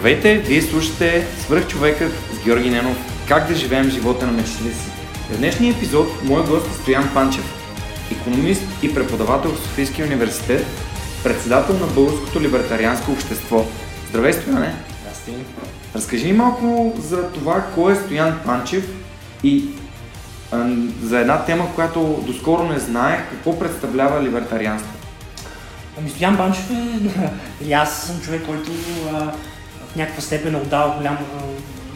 Здравейте, вие слушате Свръхчовекът с Георги Ненов. Как да живеем живота на мечтите си. В днешния епизод моят гост е Стоян Панчев, економист и преподавател в Софийския университет, председател на Българското либертарианско общество. Здравей, Стояне! Здрасти! Разкажи ни малко за това, кой е Стоян Панчев и а, за една тема, която доскоро не знаех, какво представлява либертарианство. Ами Стоян Панчев е... Или аз съм човек, който а, някаква степен е отдал голям,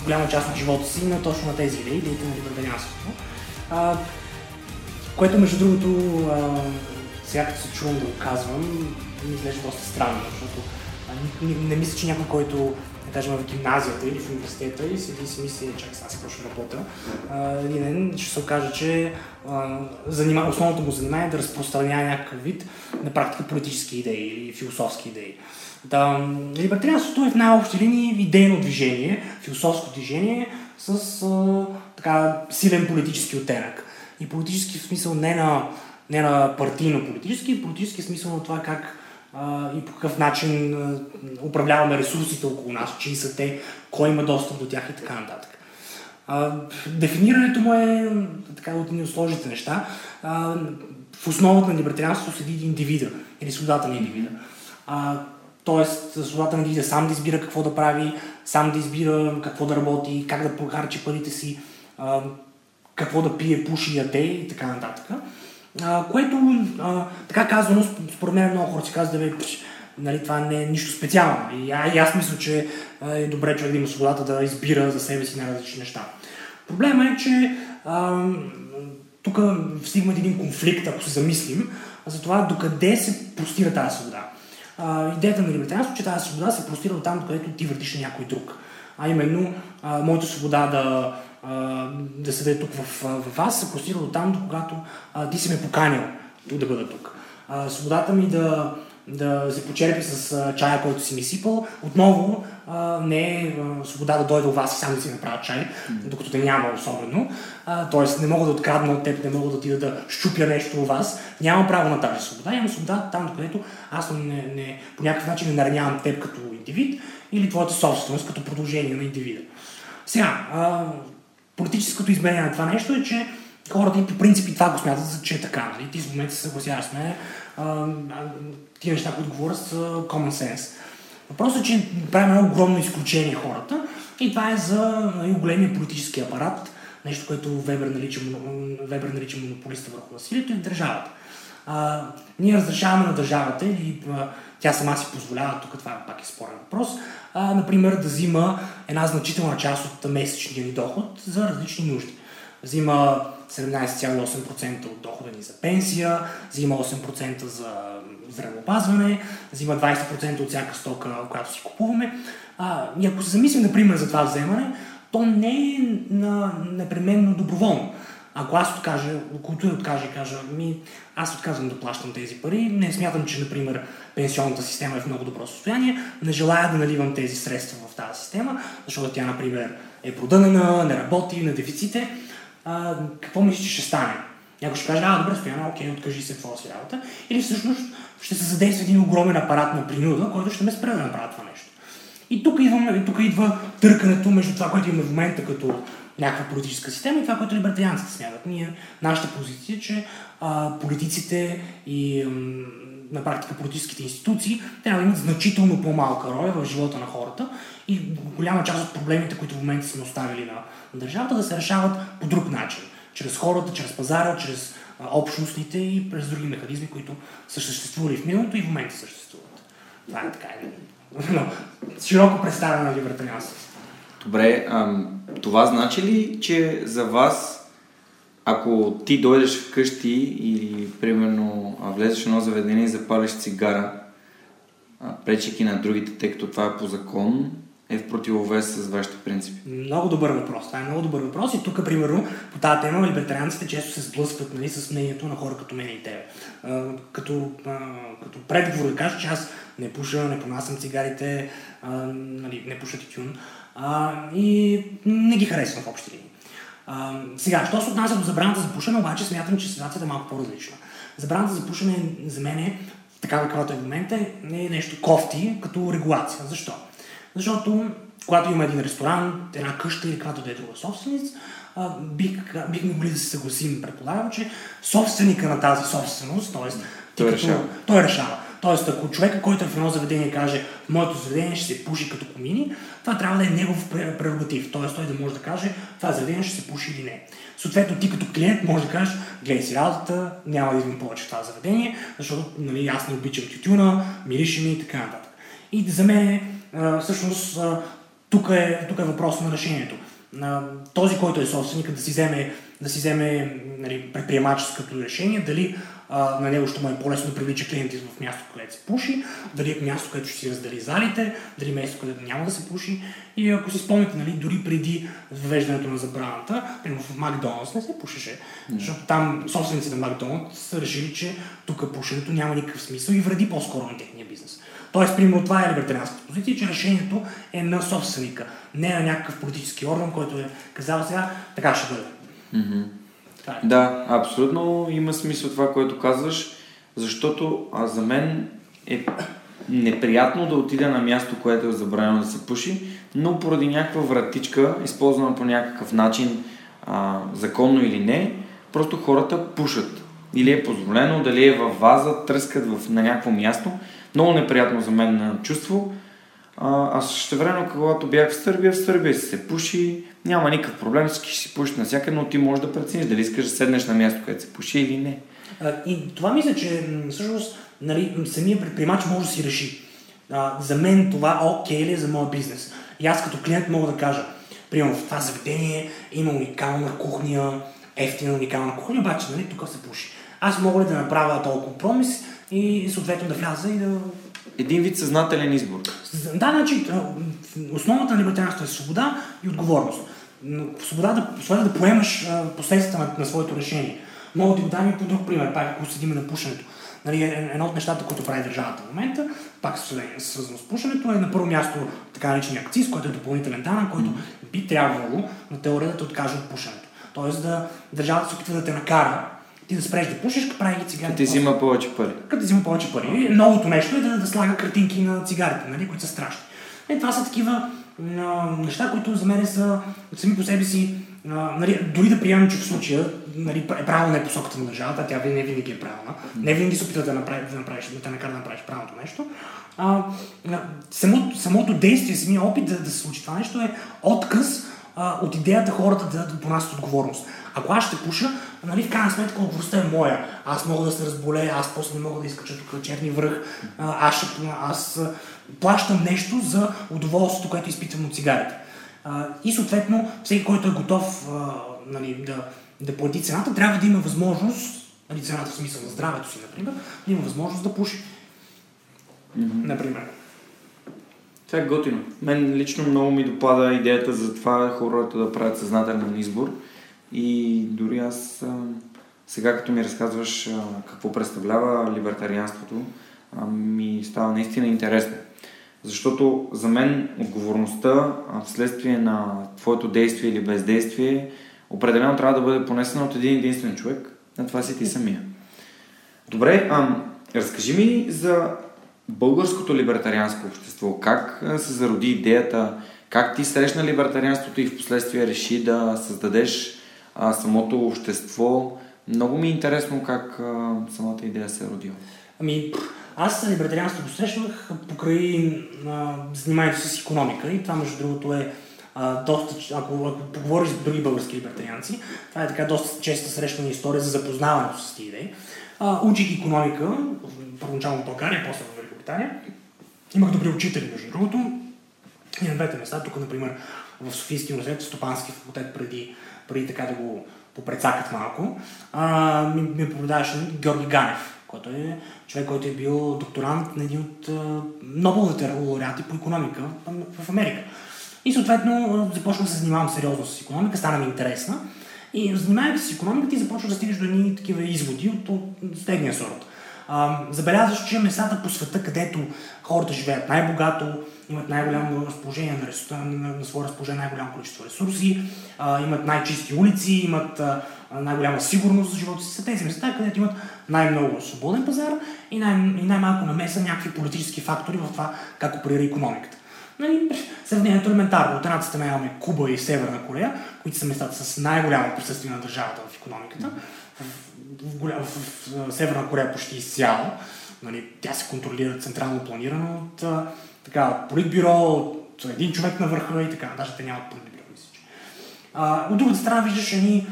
голяма част от живота си на точно на тези идеи, идеите на либертарианството. Което между другото, а, сега като се чувам да го казвам, ми изглежда доста странно, защото не, мисля, че някой, който да кажем в гимназията или в университета и седи и си мисли, чакай сега си почва работа, един ден ще се окаже, че основното му занимание е да разпространява някакъв вид на практика политически идеи или философски идеи. Да, либертарианството е в най-общи линии идейно движение, философско движение с а, така, силен политически оттенък. И политически в смисъл не на, не на партийно политически, политически смисъл на това как а, и по какъв начин а, управляваме ресурсите около нас, чии са те, кой има достъп до тях и така нататък. А, дефинирането му е така от сложните неща. А, в основата на либертарианството седи индивида или свободата на индивида. А, Тоест, свободата на индивида сам да избира какво да прави, сам да избира какво да работи, как да похарчи парите си, какво да пие, пуши, яде и така нататък. Което, така казано, според мен много хора си казват, да бе, нали, това не е нищо специално. И, а, и аз мисля, че е добре човек да има свободата да избира за себе си на различни неща. Проблема е, че тук стигаме един конфликт, ако се замислим, за това докъде се простира тази свобода а, идеята на либертарианството, че тази свобода се простира от там, където ти въртиш на някой друг. А именно, а, моята свобода да, а, да седя тук в, в вас се простира от там, когато а, ти си ме поканил да бъда тук. А, свободата ми да, да се почерпи с чая, който си ми сипал, отново а, не е свобода да дойда у вас и сам да си направя чай, докато те няма особено. А, тоест не мога да открадна от теб, не мога да отида да щупя нещо у вас. Нямам право на тази свобода. Имам свобода там, където аз не, не, по някакъв начин не наранявам теб като индивид или твоята собственост като продължение на индивида. Сега, а, политическото измерение на това нещо е, че хората и по принцип това го смятат, че е така. Нали? Ти в момента се съгласяваш с мен. Тия неща, които говоря, са common sense. Въпросът е, че правим едно огромно изключение хората и това е за нали, големия политически апарат, нещо, което Вебер нарича, Вебер нарича монополиста върху насилието и държавата. А, ние разрешаваме на държавата а, тя сама си позволява, тук това пак е спорен въпрос, а, например да взима една значителна част от месечния ни доход за различни нужди. Взима 17,8% от дохода ни за пенсия, взима 8% за здравеопазване, взима 20% от всяка стока, която си купуваме. А, и ако се замислим, например, за това вземане, то не е на, непременно доброволно. Ако аз откажа, ако откаже и кажа, ми, аз отказвам да плащам тези пари, не смятам, че, например, пенсионната система е в много добро състояние, не желая да наливам тези средства в тази система, защото тя, например, е продънена, не работи, на дефиците, какво мислиш, че ще стане? Някой ще каже, а, добре, стояна, окей, откажи се, какво си работа. Или всъщност ще се задейства един огромен апарат на принуда, който ще ме спре да направя това нещо. И тук, идваме, тук идва търкането между това, което имаме в момента като някаква политическа система и това, което либертарианците смятат. Ние, нашата позиция е, че а, политиците и м, на практика политическите институции трябва да имат значително по-малка роля в живота на хората и голяма част от проблемите, които в момента сме оставили на, държавата, да се решават по друг начин. Чрез хората, чрез пазара, чрез а, общностните и през други механизми, които са съществували в миналото и в момента съществуват. Това е така. Но, широко представяне на либертарианството. Добре, а, това значи ли, че за вас, ако ти дойдеш вкъщи или, примерно, влезеш в едно заведение и запалиш цигара, пречейки на другите, тъй като това е по закон, е в противовес с вашите принципи? Много добър въпрос. Това е много добър въпрос. И тук, примерно, по тази тема либертарианците често се сблъскват нали, с мнението на хора като мен и тебе. Като, като предговор да кажа, че аз не пуша, не понасям цигарите, нали, не пуша тютюн и не ги харесвам в общи линии. А, сега, що се отнася до забраната за пушене, обаче смятам, че ситуацията е малко по-различна. Забраната за пушене за мен е, такава каквато е в момента, е нещо кофти като регулация. Защо? Защото когато има един ресторант, една къща или каквато да е друга собственица, бих, бих могли да се съгласим, предполагам, че собственика на тази собственост, т.е. Той решава. той решава. Тоест, ако човека, който е в едно заведение каже, в моето заведение ще се пуши като комини, това трябва да е негов прерогатив. Тоест, той да може да каже, това заведение ще се пуши или не. Съответно, ти като клиент може да кажеш, гледай си работата, няма да идвам повече в това заведение, защото нали, аз не обичам тютюна, мирише ми и така нататък. И за мен, всъщност, тук е, тук е въпрос на решението. Този, който е собственик, да си вземе, да си вземе нали, предприемаческото решение, дали а, на него ще му е по-лесно да привлича клиенти в място, където се пуши, дали е място, където ще си раздели залите, дали е място, където няма да се пуши. И ако си спомните, нали, дори преди въвеждането на забраната, в Макдоналдс не се пушеше, mm. защото там собствениците на Макдоналдс са решили, че тук пушенето няма никакъв смисъл и вреди по-скоро на техния бизнес. Тоест, примерно, това е либертарианската позиция, че решението е на собственика, не на някакъв политически орган, който е казал сега, така ще бъде. Mm-hmm. Да, абсолютно има смисъл това, което казваш, защото а за мен е неприятно да отида на място, което е забранено да се пуши, но поради някаква вратичка, използвана по някакъв начин, а, законно или не, просто хората пушат. Или е позволено, дали е във ваза, тръскат в, на някакво място. Много неприятно за мен на чувство. А, аз ще време, когато бях в Сърбия, в Сърбия се пуши, няма никакъв проблем, всички си пушат навсякъде, но ти можеш да прецениш дали искаш да седнеш на място, където се пуши или не. И това мисля, че всъщност нали, самия предприемач може да си реши. А, за мен това окей ли е за моят бизнес? И аз като клиент мога да кажа, примерно в това заведение има уникална кухня, ефтина уникална кухня, обаче нали, тук се пуши. Аз мога ли да направя този компромис и съответно да вляза и да един вид съзнателен избор. Да, значи, основата на либертарианството е свобода и отговорност. Свобода да, свобода да поемаш последствията на, на своето решение. Мога да ви дам и по друг пример, пак ако седим на пушенето. Нали, е, едно от нещата, които прави държавата в момента, пак свързано с пушенето, е на първо място така наречения акциз, който е допълнителен данък, който би трябвало на теория да те откаже от пушенето. Тоест да държавата се опитва да те накара ти да спреш да пушиш, прави ги цигари. Като ти взима повече пари. Като ти взима повече пари. Новото нещо е да, да слага картинки на цигарите, нали, които са страшни. Е, това са такива а, неща, които за мен са сами по себе си, а, нали, дори да приемам, че в случая нали, е правилна е посоката на държавата, тя не винаги е правилна. Не винаги се опитва да, направи, да, направиш, да те накара да направиш правилното нещо. А, самото, самото действие, самия опит да, да се случи това нещо е отказ а, от идеята хората да, да понасят отговорност. Ако аз ще пуша, нали, в крайна сметка отговорността е моя. Аз мога да се разболея, аз после не мога да изкача тук черни връх, аз, ще, аз плащам нещо за удоволствието, което изпитвам от цигарите. И съответно, всеки, който е готов нали, да, да плати цената, трябва да има възможност, нали, цената в смисъл на здравето си, например, да има възможност да пуши. Mm-hmm. Например. Това е готино. Мен лично много ми допада идеята за това хората да правят съзнателен избор. И дори аз сега като ми разказваш какво представлява либертарианството, ми става наистина интересно. Защото за мен отговорността вследствие на твоето действие или бездействие определено трябва да бъде понесена от един единствен човек, а това си ти самия. Добре, а, разкажи ми за българското либертарианско общество. Как се зароди идеята Как ти срещна либертарианството и в последствие реши да създадеш а, самото общество? Много ми е интересно как а, самата идея се е родила. Ами, аз либертарианството го срещнах покрай а, заниманието с економика и това между другото е а, доста, ако, ако поговориш с други български либертарианци, това е така доста често срещана история за запознаването с тези идеи. А, учих економика, първоначално в България, после в Великобритания. Имах добри учители, между другото. И на двете места, тук, например, в Софийския университет, Стопански факултет, преди, преди така да го попрецакат малко, а, ми, ми преподаваше Георги Ганев, който е човек, който е бил докторант на един от Нобеловите лауреати по економика в Америка. И съответно започнах да се занимавам сериозно с економика, стана ми интересна. И занимавайки се с економиката, ти започваш да стигнеш до едни такива изводи от, от сорт. А, забелязваш, че местата по света, където хората живеят най-богато, имат най-голямо разположение на, ресурс, на, на, свое разположение най-голямо количество ресурси, а, имат най-чисти улици, имат а, най-голяма сигурност за живота си, са тези места, където имат най-много свободен пазар и, най- и най-малко намеса някакви политически фактори в това как оперира економиката. Нали, сравнението е елементарно. От едната страна имаме Куба и Северна Корея, които са местата с най-голямо присъствие на държавата в економиката. В, в, в, в, в Северна Корея почти изцяло. Нали, тя се контролира централно планирано от така, политбюро, от един човек на върха и така. Даже те нямат политбюро. А, от другата страна виждаш едни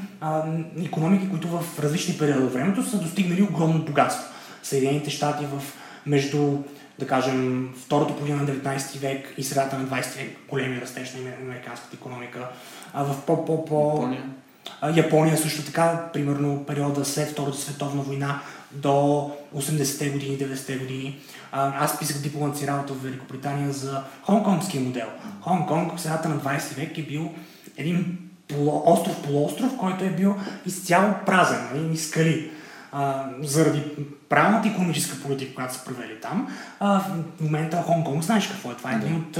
економики, които в различни периоди от времето са достигнали огромно богатство. Съединените щати в между да кажем, втората половина на 19 век и средата на 20 век големи растеж на американската економика. А в по-по-по... Япония. Япония също така, примерно периода след Втората световна война до 80-те години, 90-те години. Аз писах дипломът си работа в Великобритания за хонконгския модел. Хонконг в средата на 20 век е бил един остров-полуостров, който е бил изцяло празен, нали, скали а, заради правилната економическа политика, която са провели там, а, в момента Хонконг, знаеш какво е? Това е един от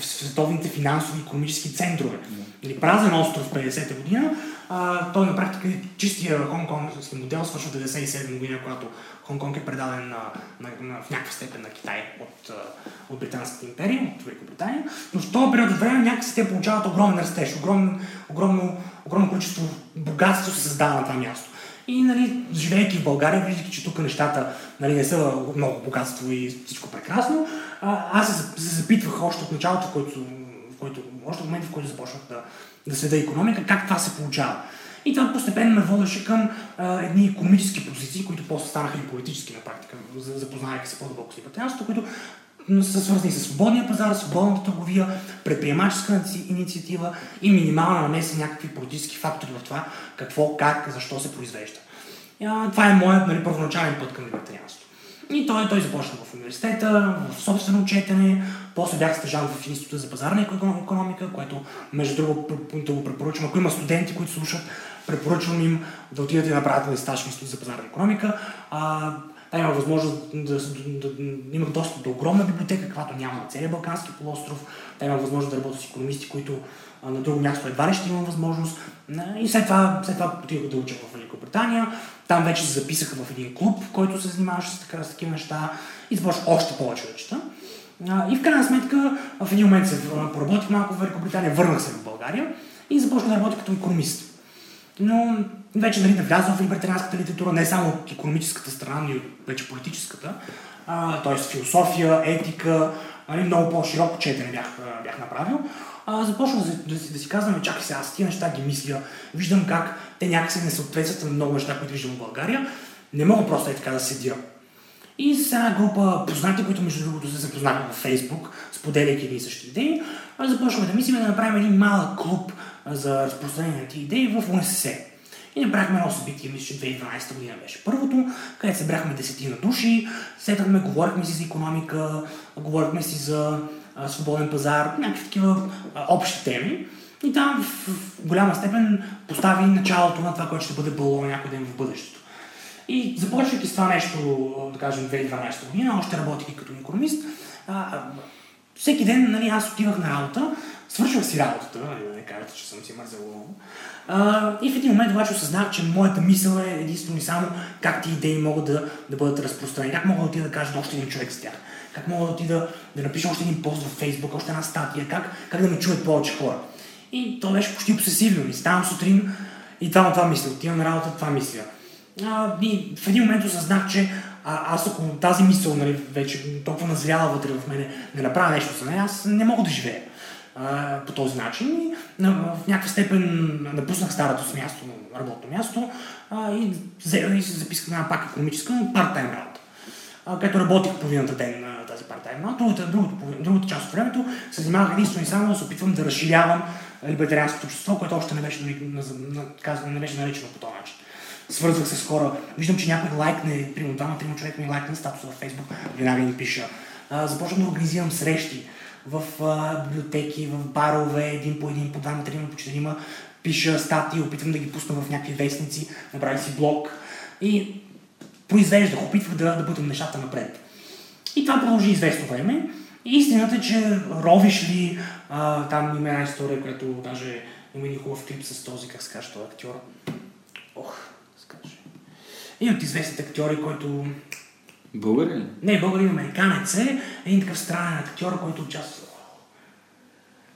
световните финансови и економически центрове. Или празен остров в 50-та година, а, той на практика е чистия хонконгски модел свършва 97 година, когато Хонконг е предаден на, на, на, в някаква степен на Китай от, от Британската империя, от Великобритания. Но в този период от време някакси те получават огромен растеж, огромно, огромно, огромно количество богатство се създава на това място. И, нали, живеейки в България, виждайки, че тук нещата нали, не са много богатство и всичко прекрасно, аз се, запитвах още от началото, който, който, още в момента, в който започнах да, да следа економика, как това се получава. И това постепенно ме водеше към а, едни економически позиции, които после станаха и политически на практика, запознавайки се по-дълбоко с либертарианството, които са свързани с свободния пазар, свободната търговия, предприемаческа инициатива и минимална намеса някакви политически фактори в това какво, как, защо се произвежда. А, това е моят нали, първоначален път към либертарианството. И той, той започна в университета, в собствено четене, после бях стъжан в Института за пазарна економика, което между другото го препоръчвам. Ако има студенти, които слушат, препоръчвам им да отидат и направят стаж в Института за пазарна економика. А, там има възможност да, да, да, да имах достъп до огромна библиотека, каквато няма на целия Балкански полуостров. Там има възможност да работя с економисти, които а, на друго място едва ли ще имам възможност. И след това, след това отидох да уча в Великобритания. Там вече се записаха в един клуб, който се занимаваше с, така, с такива неща и започнах още повече да чета. И в крайна сметка в един момент се поработих малко в Великобритания, върнах се в България и започнах да работя като економист. Но вече нали, да вляза в либертарианската литература, не само от економическата страна, но и вече политическата, т.е. философия, етика, нали, много по-широко четене бях, бях направил. А, започвам да, да, да си казвам, чакай сега, аз тия неща ги мисля, виждам как те някакси не съответстват на много неща, които виждам в България. Не мога просто е така да седя. И с една група познати, които между другото се запознаха във Фейсбук, споделяйки едни и същи идеи, започваме да мислим да направим един малък клуб за разпространение на тези идеи в УНСС. И направихме едно събитие, мисля, че 2012 година беше първото, където се брахме десетина души, седахме, говорихме си за економика, говорихме си за свободен пазар, някакви такива общи теми. И там в, голяма степен постави началото на това, което ще бъде балон някой ден в бъдещето. И започвайки с това нещо, да кажем, 2012 година, още работейки като економист, всеки ден нали, аз отивах на работа, свършвах си работата, нали, да не кажете, че съм си мързал и в един момент обаче осъзнах, че моята мисъл е единствено и само как ти идеи могат да, да бъдат разпространени, как мога да отида да кажа още един човек с тях, как мога да отида да напиша още един пост в Facebook, още една статия, как, как да ме чуят повече хора. И то беше почти обсесивно. И ставам сутрин и това, това мисля. Отивам на работа, това мисля. А, и в един момент осъзнах, че а, аз ако тази мисъл нали, вече толкова назряла вътре в мене, не направя нещо за нея, аз не мога да живея а, по този начин. И в някаква степен напуснах старото си място, работно място а, и, и се записах на пак економическа, но парт-тайм работа, а, където работих половината ден парт-тайм работа. Другата, другата, част от времето се занимавах единствено и само да се опитвам да разширявам либертарианското общество, което още не беше, не беше наречено по този начин свързвах се с хора. Виждам, че някой лайкне, примерно двама, трима човека ми лайкне статуса във Фейсбук, веднага ми пиша. започвам да организирам срещи в библиотеки, в барове, един по един, по двама, трима, по четирима. Пиша статии, опитвам да ги пусна в някакви вестници, направих си блог и произвеждах, опитвах да, да бъдам нещата напред. И това продължи известно време. И истината е, че ровиш ли, а, там има една история, която даже има един хубав клип с този, как се каже, този актьор. Ох, скаже. И от известните актьори, който... Българин? Не, българин американец е. Един такъв странен актьор, който участва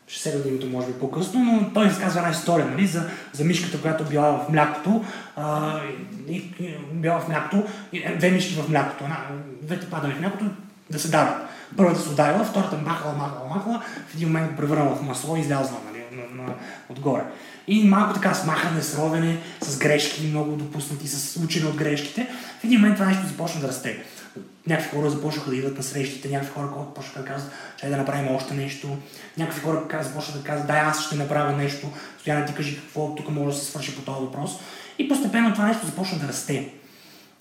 ще се името, може би по-късно, но той разказва една история, нали, за, за мишката, която била в млякото, а, и, и, била в млякото, и, две мишки в млякото, една, двете падали в млякото, да се дават. Първата се ударила, втората махала, махала, махала, в един момент превърнала в масло и излязла нали, на, на, отгоре. И малко така смахане, сровене, с грешки, много допуснати, с учене от грешките. В един момент това нещо започна да расте. Някакви хора започнаха да идват на срещите, някакви хора започнаха да казват, че да направим още нещо. Някакви хора започнаха да казват, да, аз ще направя нещо. Стояна ти кажи какво тук може да се свърши по този въпрос. И постепенно това нещо започна да расте.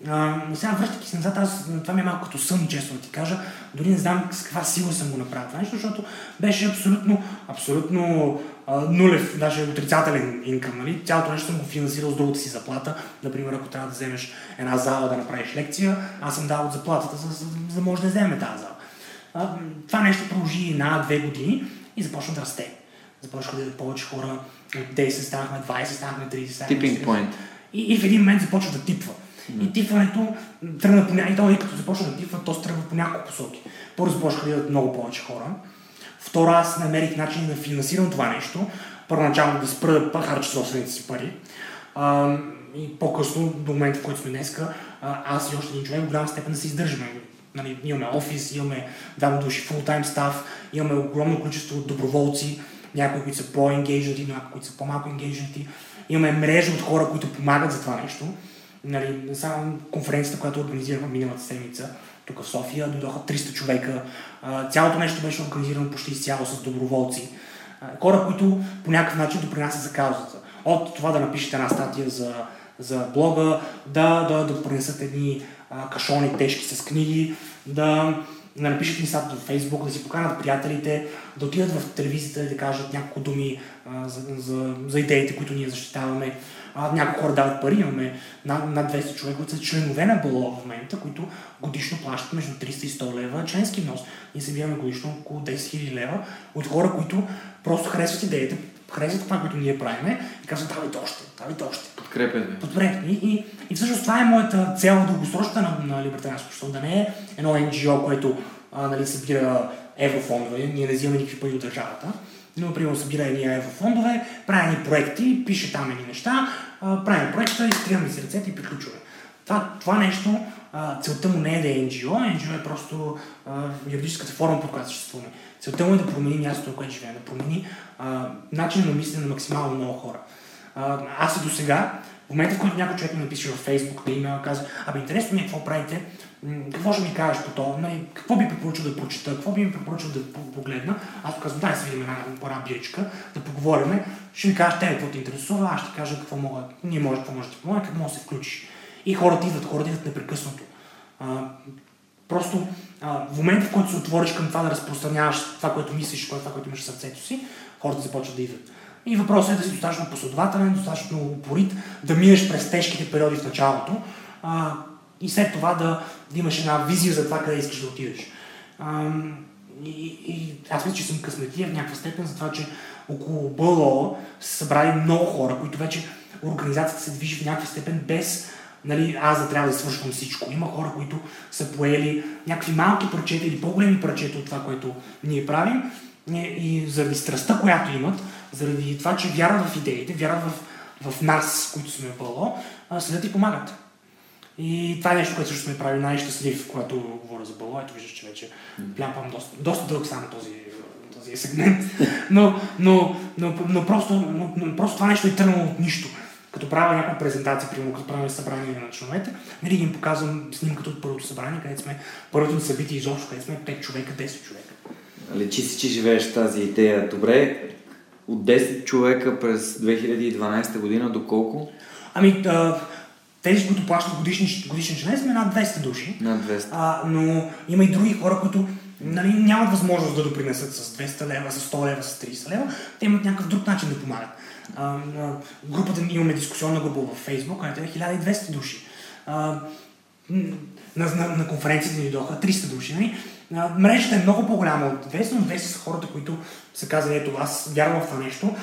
А, сега връщайки се назад, аз, това ми е малко като сън, честно да ти кажа. Дори не знам с каква сила съм го направил това нещо, защото беше абсолютно, абсолютно а, нулев, даже отрицателен инкъм. Нали? Цялото нещо съм го финансирал с другата си заплата. Например, ако трябва да вземеш една зала да направиш лекция, аз съм дал от заплатата, за, за, за да може да вземе тази зала. А, това нещо продължи една-две години и започна да расте. Започнаха да повече хора от 10 станахме 20, станахме 30, станахме 40. И, и в един момент започва да типва. Mm. И типването тръгна по някакво, и като започна да типва, то тръгва по няколко посоки. Първо започнаха да идват много повече хора. Второ, аз намерих начин да финансирам това нещо. Първоначално да спра да харча собствените си пари. А, и по-късно, до момента, в който сме днеска, аз и още един човек в голяма степен да се издържаме. Нали, имаме офис, имаме двама души full-time став, имаме огромно количество доброволци, някои, които са по-енгейджнати, някои, които са по-малко енгейджнати. Имаме мрежа от хора, които помагат за това нещо нали, само конференцията, която организирахме миналата седмица, тук в София, дойдоха 300 човека. Цялото нещо беше организирано почти изцяло с доброволци. Хора, които по някакъв начин допринасят за каузата. От това да напишете една статия за, за блога, да, да, да принесат едни кашони тежки с книги, да, да напишат статия в Фейсбук, да си поканат приятелите, да отидат в телевизията и да кажат няколко думи а, за, за, за идеите, които ние защитаваме а, някои хора дават пари, имаме над, над 200 човека, които са членове на БЛО в момента, които годишно плащат между 300 и 100 лева членски внос. Ние събираме годишно около 10 000 лева от хора, които просто харесват идеята, харесват това, което ние правиме и казват, давайте още, давайте още. Подкрепят ви. Подкрепят. И, и, и, всъщност това е моята цел дългосрочна на, на либертарианското да не е едно NGO, което а, нали, събира еврофондове, ние не взимаме никакви пари от държавата, но, например, събира едни еврофондове, прави ни проекти, пише там едни неща, правим проекта, изтриваме си ръцете и приключваме. Това, това нещо, целта му не е да е NGO, NGO е просто юридическата форма, под която съществуваме. Целта му е да промени мястото, на което живеем, да промени начинът на мислене на максимално много хора. аз и до сега в момента, в който някой човек ми напише във Facebook, на имейл, казва, абе интересно ми е какво правите, какво ще ми кажеш по това, нали, какво би препоръчал да прочита, какво би ми препоръчал да погледна, аз казвам, дай се видим една пора биричка, да поговорим, ще ми кажеш тебе какво те интересува, аз ще кажа какво мога, ние може, какво може да помогне, как може да се включиш. И хората идват, хората идват непрекъснато. А, просто а, в момента, в който се отвориш към това да разпространяваш това, което мислиш, това, което имаш в сърцето си, хората започват да идват. И въпросът е да си достатъчно последователен, достатъчно упорит, да минеш през тежките периоди в началото а, и след това да, да имаш една визия за това къде искаш да отидеш. А, и, и аз мисля, че съм късметлия в някаква степен за това, че около БЛО са събрали много хора, които вече организацията се движи в някаква степен без нали, аз да трябва да свършвам всичко. Има хора, които са поели някакви малки парчета или по-големи парчета от това, което ние правим и заради страстта, която имат, заради това, че вярват в идеите, вярват в, в нас, които сме в БЛО, следят и помагат. И това е нещо, което също сме правили най-щастлив, когато говоря за Бъло. Ето виждаш, че вече плямпам доста, доста дълъг само този, този сегмент. Но, но, но, но, просто, но, но просто това нещо е тръгнало от нищо. Като правя някаква презентация, примерно като правим събрание на членовете, нали им показвам снимката от първото събрание, където сме първото събитие изобщо, където сме 5 човека, 10 човека. Лечи си, че живееш тази идея. Добре, от 10 човека през 2012 година до колко? Ами, да, тези, които плащат годишни, годишен член, сме над 200 души. Над 200. А, но има и други хора, които нали, нямат възможност да допринесат с 200 лева, с 100 лева, с 30 лева. Те имат някакъв друг начин да помагат. А, групата, имаме дискусионна група в Facebook, където е 1200 души. А, на, на, на конференцията ни дойдоха 300 души. Нали? Мрежата е много по-голяма от 200, но 200 са хората, които са казали, ето аз вярвам в това нещо,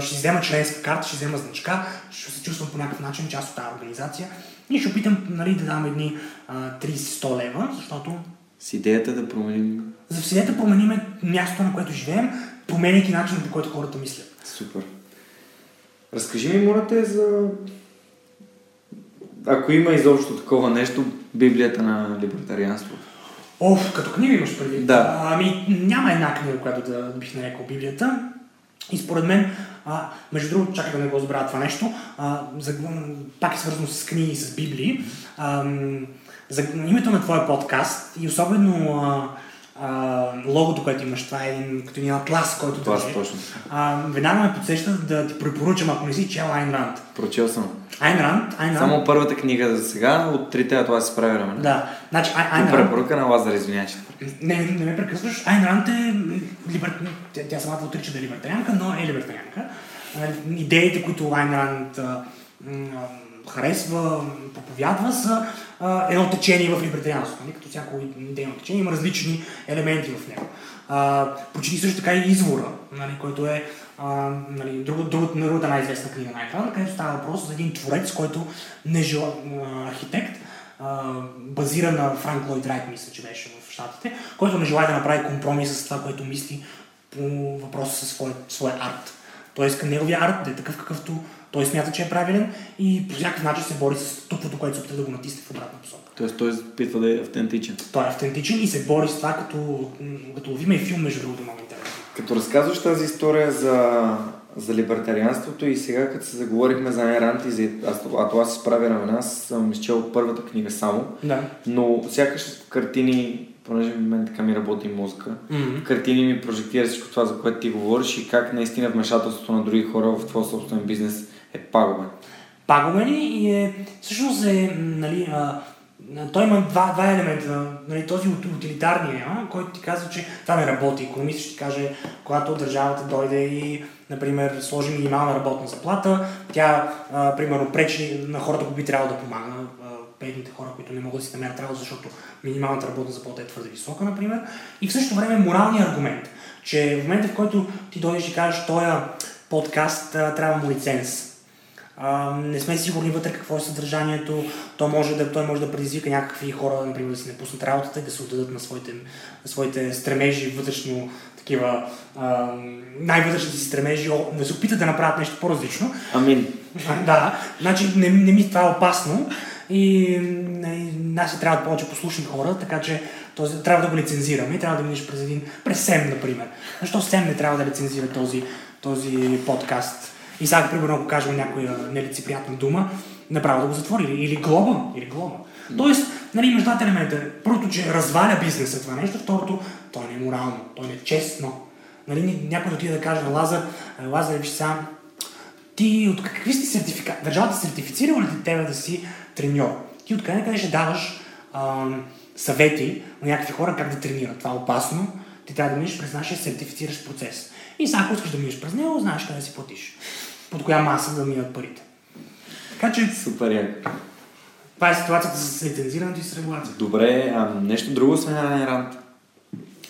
ще взема членска карта, ще взема значка, ще се чувствам по някакъв начин част от тази организация и ще опитам нали, да дам едни 30-100 лева, защото... С идеята да променим... За с идеята променим мястото, на което живеем, променяйки начина по който хората мислят. Супер. Разкажи ми, моля за... Ако има изобщо такова нещо, Библията на либертарианството. Оф, като книга имаш предвид. Да. Ами няма една книга, която да бих нарекал Библията. И според мен, а, между другото, чакай да не го забравя това нещо, а, за, пак е свързано с книги и с Библии. А, за името на твоя подкаст и особено а, а, логото, което имаш, това е един, като един атлас, който това е точно. А, веднага ме подсеща да ти препоръчам, ако не си чел Айн Ранд. Прочел съм. Айн Ранд, Айн Ранд. Само първата книга за сега, от трите атласи с прави време. Да. Значи, Айн, Айн Ранд... Препоръка на Лазар, извинявай, че не, не, не ме прекъсваш. Айн Ранд е либер... тя, тя самата отрича да е либертарианка, но е либертарианка. Идеите, които Айн Ранд харесва, проповядва, са а, едно течение в либертарианството. Нали? Като всяко идейно течение има различни елементи в него. А, прочети също така и извора, нали, който е а, нали, друг, друг, другата най-известна книга на екрана, където става въпрос за един творец, който не жела, архитект, а, базира на Франк Лойд Райт, мисля, че беше в Штатите, който не желая да направи компромис с това, което мисли по въпроса със своя, своя арт. Тоест, неговия арт да е такъв какъвто той смята, че е правилен и по някакъв начин се бори с тупото, което се опитва да го натисне в обратна посока. Тоест той опитва да е автентичен. Той е автентичен и се бори с това, като, като ловиме и филм, между другото, много интересно. Като разказваш тази история за, за либертарианството и сега, като се заговорихме за Айрант и за Атлас се прави на нас, съм изчел първата книга само, да. но сякаш картини понеже в мен така ми работи мозъка, mm-hmm. картини ми прожектира всичко това, за което ти говориш и как наистина вмешателството на други хора в твоя собствен бизнес е пагубен. Пагубен и е, всъщност е, нали, а, той има два, два елемента. Нали, този от утилитарния, който ти казва, че това не работи. Економист ще ти каже, когато държавата дойде и, например, сложи минимална работна заплата, тя, а, примерно, пречи на хората, които би трябвало да помага, бедните хора, които не могат да си намерят работа, защото минималната работна заплата е твърде висока, например. И в същото време моралният аргумент, че в момента, в който ти дойдеш и кажеш, този подкаст трябва му лиценз, а, не сме сигурни вътре какво е съдържанието. То може да, той може да предизвика някакви хора, например, да си не пуснат работата и да се отдадат на своите, на своите стремежи, вътрешно такива най-вътрешните си стремежи, да се опитат да направят нещо по-различно. Амин. да, значи не, не ми това е опасно и, и нас се трябват повече послушни хора, така че този, трябва да го лицензираме и трябва да минеш през един, през СЕМ, например. Защо СЕМ не трябва да лицензира този, този подкаст? И сега, примерно, ако кажем някоя нелицеприятна дума, направо да го затвори. Или, глоба. Или глоба. Тоест, нали, имаш двата елемента. Първото, че разваля бизнеса това нещо, второто, то не е морално, то не е честно. Нали, някой да отиде да каже на Лазар, Лазар, виж сам, ти от какви сте сертификати? Държавата сертифицирала ли тебе да си треньор? Ти откъде къде ще даваш а, съвети на някакви хора как да тренират? Това е опасно. Ти трябва да минеш през нашия сертифициращ процес. И сега, ако искаш да минеш през него, знаеш къде си платиш. Под коя маса да минат парите. Така че... Супер як. Това е ситуацията с лицензирането и с регулация. Добре, а нещо друго с Айн Рант?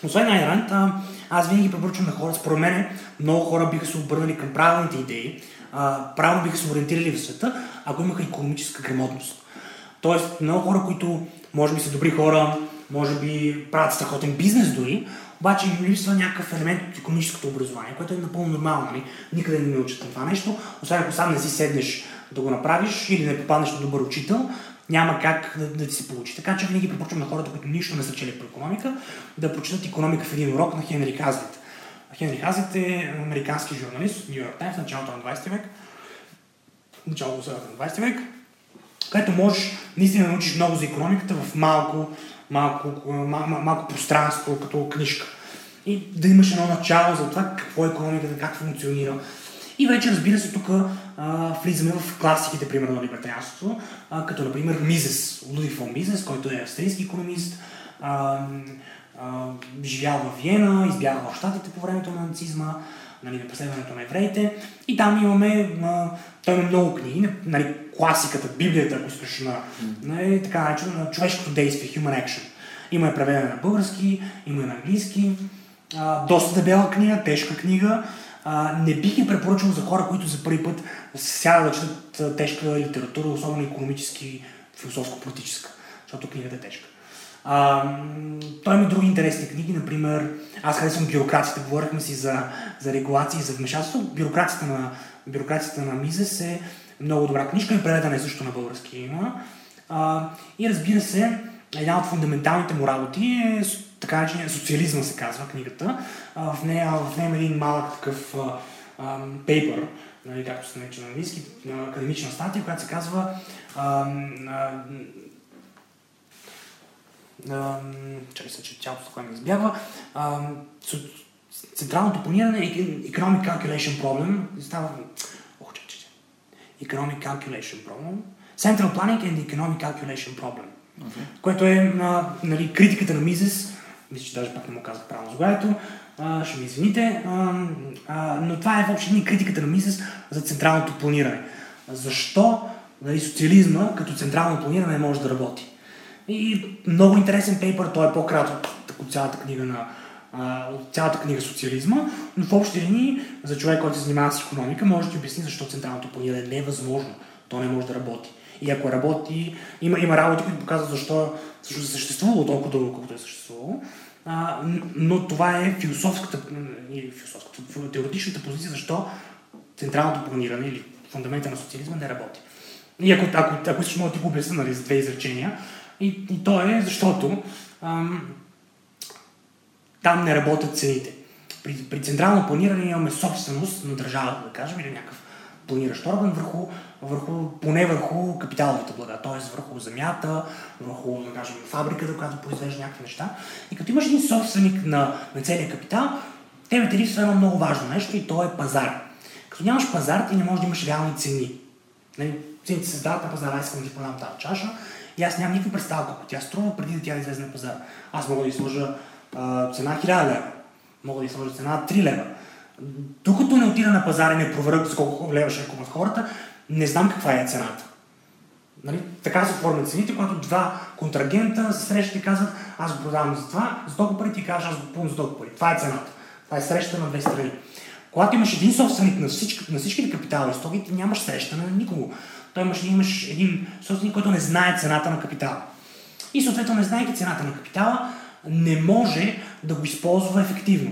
освен Айн Ранд, а, аз винаги препоръчвам на хората, според мен много хора биха се обърнали към правилните идеи, а, правилно биха се ориентирали в света, ако имаха економическа грамотност. Тоест, много хора, които може би са добри хора, може би правят страхотен бизнес дори, обаче им липсва някакъв елемент от економическото образование, което е напълно нормално. Нали? Никъде не научат на това нещо, освен ако сам не си седнеш да го направиш или не попаднеш на добър учител, няма как да, да ти се получи. Така че винаги препоръчвам на хората, които нищо не са чели по економика, да прочитат економика в един урок на Хенри Хазлит. Хенри Хазлит е американски журналист от Нью Йорк Таймс началото на 20 век, началото на 20 век, където можеш наистина да научиш много за економиката в малко, малко, малко, малко пространство, като книжка. И да имаш едно начало за това какво е економиката, как функционира. И вече, разбира се, тук влизаме в класиките, примерно, на либертарианството, като, например, Мизес, Луди фон Мизес, който е австрийски економист, а, а, живял в Виена, избягал в Штатите по времето на нацизма, нали, на преследването на евреите. И там имаме, а, той има много книги, нали, класиката, Библията, ако искаш на, нали, така наречено, на човешкото действие, Human Action. Има е преведена на български, има и на английски. А, доста дебела книга, тежка книга. А, не бих ги препоръчал за хора, които за първи път сядат да четат тежка литература, особено економически, философско-политическа, защото книгата е тежка. А, той има други интересни книги, например, аз харесвам бюрокрацията, говорихме си за, за регулации за вмешателство. Бюрокрацията на, бюрокрацията на Мизес е много добра книжка и преведена е също на български има. А, и разбира се, една от фундаменталните му работи е така наречения социализма се казва книгата. А, в, нея, в нея има един малък такъв пейпер, нали, както се нарича на английски, академична статия, която се казва а, а, чакай се, че цялото това ми избягва. Централното планиране е Economic Calculation Problem. Става... Ох, че, че. Economic Calculation Problem. Central Planning and Economic Calculation Problem. Okay. Което е на, нали, критиката на Мизес. Мисля, че даже пак не му казах правилно заглавието. ще ми извините. А, а, но това е въобще ни критиката на Мизес за централното планиране. Защо нали, социализма като централно планиране не може да работи? И много интересен пейпер, той е по-кратък от цялата книга на от цялата книга социализма, но в общи линии за човек, който се занимава с економика, може да ти обясни защо централното планиране не е възможно. То не може да работи. И ако работи, има, има работи, които показват защо, защо е съществувало толкова дълго, колкото е съществувало. А, но това е философската, или философската, теоретичната позиция, защо централното планиране или фундамента на социализма не работи. И ако, ако, ако искаш, мога да ти го обясня нали, с две изречения. И, и то е защото ам, там не работят цените. При, при централно планиране имаме собственост на държавата, да кажем, или някакъв планиращ орган върху, върху, поне върху капиталовите блага, т.е. върху земята, върху, да кажем, фабриката, която произвежда някакви неща. И като имаш един собственик на, на целия капитал, те липсва едно много важно нещо и то е пазар. Като нямаш пазар, ти не можеш да имаш реални цени. Нали, цените се създават на пазара, искам да ти продам тази чаша, и аз нямам никаква представа колко тя струва преди да тя излезе на пазара. Аз мога да изложа цена 1000 лева, мога да изложа цена 3 лева. Докато не отида на пазара и не проверя за колко лева ще купат хората, не знам каква е цената. Нали? Така се оформят цените, когато два контрагента се срещат и казват, аз го продавам за това, за толкова пари ти кажа, аз го купувам за толкова пари. Това е цената. Това е среща на две страни. Когато имаш един собственик на, всички, на всичките капитали и стоки, ти нямаш среща на никого той имаш, имаш един собственик, който не знае цената на капитала. И съответно, не знаейки цената на капитала, не може да го използва ефективно.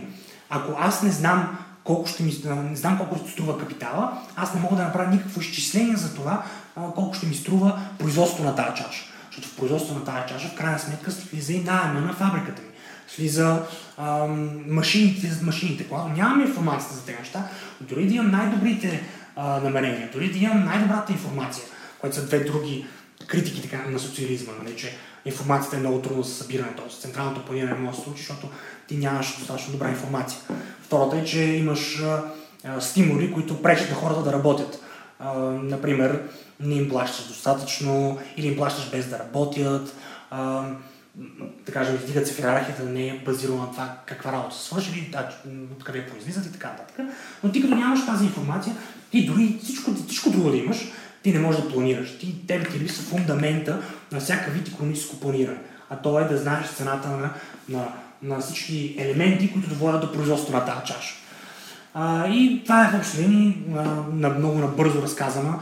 Ако аз не знам колко ще ми, не знам колко струва капитала, аз не мога да направя никакво изчисление за това колко ще ми струва производството на тази чаша. Защото в производството на тази чаша в крайна сметка слиза и найема на фабриката ми. Слиза ам, машините, машините. Когато нямаме информацията за тези неща, дори да имам най-добрите а, намерения. Дори да имам най-добрата информация, което са две други критики така, на социализма, нали, че информацията е много трудно за събиране, т.е. централното планиране може да се случи, защото ти нямаш достатъчно добра информация. Втората е, че имаш стимули, които пречат на хората да работят. Например, не им плащаш достатъчно или им плащаш без да работят. А, да кажем, издигат се в иерархията, не е базирано на това каква работа са свършили, да, откъде произлизат и така нататък. Но ти като нямаш тази информация, ти дори всичко, всичко друго да имаш, ти не можеш да планираш. Ти, тебе ти липсва фундамента на всяка вид економическо планиране. А то е да знаеш цената на, на, на всички елементи, които доводят до производството на тази чаша. А, и това е в линии на много набързо разказана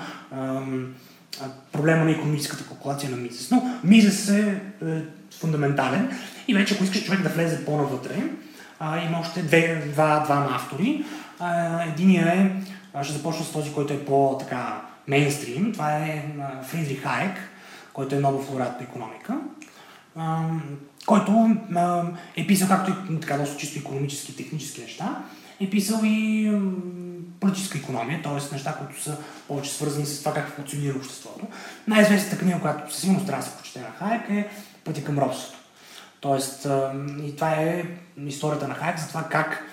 проблема на економическата калкулация на Мизес. Но Мизес е, е фундаментален и вече ако искаш човек да влезе по-навътре, а, има още две, два, двама автори. А, единия е, ще започна с този, който е по-така мейнстрим. Това е Фридрих Хайек, който е много лауреат по економика, който е писал както и така доста чисто економически, технически неща, е писал и политическа економия, т.е. неща, които са повече свързани с това как функционира обществото. Най-известната книга, която със сигурност трябва да се прочете на Хайек е Пътя към робството. Тоест, и това е историята на Хайек за това как,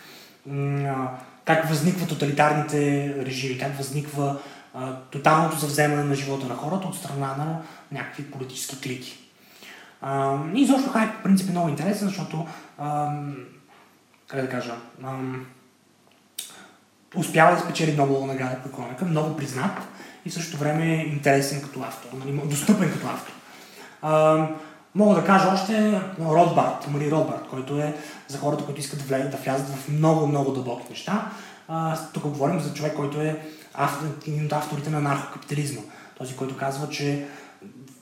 как възникват тоталитарните режими, как възниква тоталното завземане на живота на хората от страна на някакви политически клики. и изобщо Хайек по принцип е много интересен, защото как да кажа, успява да спечели Нобелова награда по економика, много признат и в същото време е интересен като автор, нали, достъпен като автор. А, мога да кажа още Ротбард, Мари Ротбард, който е за хората, които искат да, влязат, да влязат в много, много дълбоки неща. Тук говорим за човек, който е един от авторите на наркокапитализма. Този, който казва, че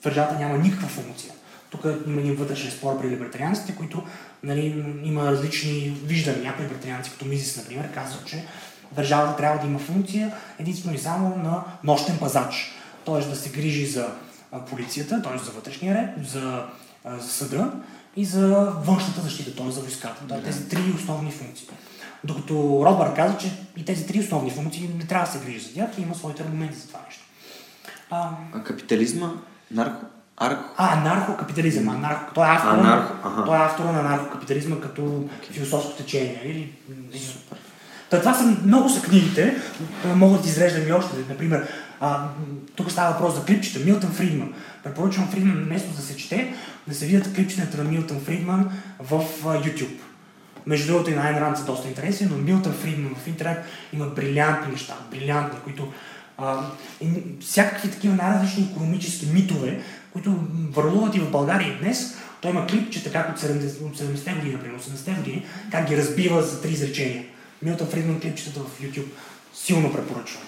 държавата няма никаква функция. Тук има един вътрешен спор при либертарианците, които нали, има различни виждания. Някои либертарианци, като Мизис, например, казват, че държавата трябва да има функция единствено и само на нощен пазач. Т.е. да се грижи за полицията, т.е. за вътрешния ред, за, за съда и за външната защита, т.е. за войската. Да, тези три основни функции. Докато Робър каза, че и тези три основни функции не трябва да се грижи за тях и има своите аргументи за това нещо. А, а капитализма, нарко, Арко. А, анархокапитализъм. Анархо. Той е автор, Анархо, ага. той е автор на анархокапитализма като okay. философско течение. Или... Супер. Та, това са, много са книгите, могат да изреждам и още. Например, а, тук става въпрос за клипчета. Милтън Фридман. Препоръчвам Фридман вместо да се чете, да се видят клипчетата на Милтън Фридман в а, YouTube. Между другото и на Айн са доста интересни, но Милтън Фридман в интернет има брилянтни неща, брилянтни, които а, и всякакви такива най-различни економически митове, които върлуват и в България и днес. Той има клип, че така от 70-те години, например, 80-те години, как ги разбива за три изречения. Милтън Фридман клипчета в YouTube. Силно препоръчвам.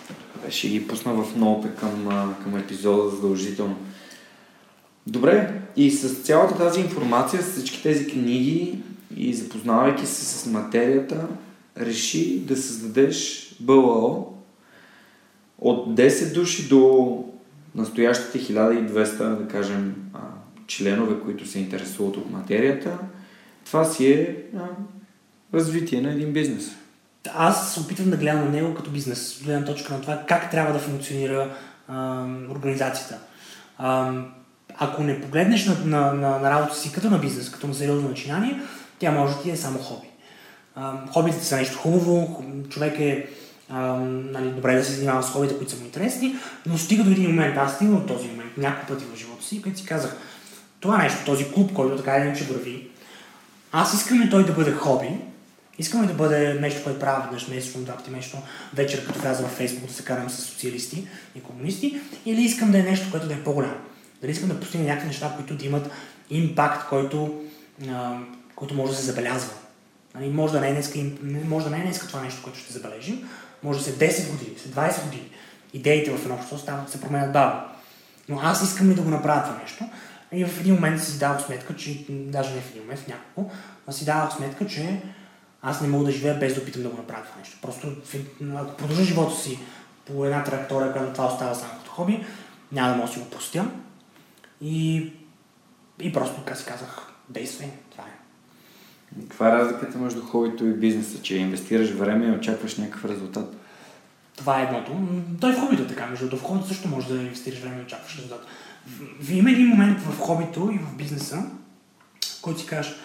Ще ги пусна в ноупе към, към епизода задължително. Добре, и с цялата тази информация, с всички тези книги и запознавайки се с материята, реши да създадеш БЛО от 10 души до настоящите 1200, да кажем, членове, които се интересуват от материята. Това си е развитие на един бизнес аз се опитвам да гледам на него като бизнес, гледам точка на това как трябва да функционира а, организацията. А, ако не погледнеш на, на, на, на работа си като на бизнес, като на сериозно начинание, тя може да ти е само хоби. А, хобите са нещо хубаво, човек е а, нали, добре да се занимава с хобите, които са му интересни, но стига до един момент, аз стигна до този момент няколко пъти в живота си, където си казах, това нещо, този клуб, който така или иначе върви, аз искам ли той да бъде хоби, Искаме да бъде нещо, което правя веднъж месечно, да нещо вечер, като вляза в Фейсбук да се карам с социалисти и комунисти, или искам да е нещо, което да е по-голямо. Дали искам да постигна някакви неща, които да имат импакт, който, а, който може да се забелязва. Нали, може, да не е днеска, може да не е днеска това нещо, което ще забележим, може да се 10 години, след 20 години. Идеите в едно общество се променят бавно. Но аз искам ли да го направя това нещо? И в един момент си давах сметка, че, даже не в един момент, в няколко, си давах сметка, че аз не мога да живея без да опитам да го направя това нещо. Просто ако продължа живота си по една траектория, която това остава само като хоби, няма да мога да си го простя. И, и просто така си казах, действай, това е. Каква е разликата между хобито и бизнеса? Че инвестираш време и очакваш някакъв резултат? Това е едното. Той в хобито е така, между другото. В хобито също може да инвестираш време и очакваш резултат. Има един момент в хобито и в бизнеса, който си кажеш,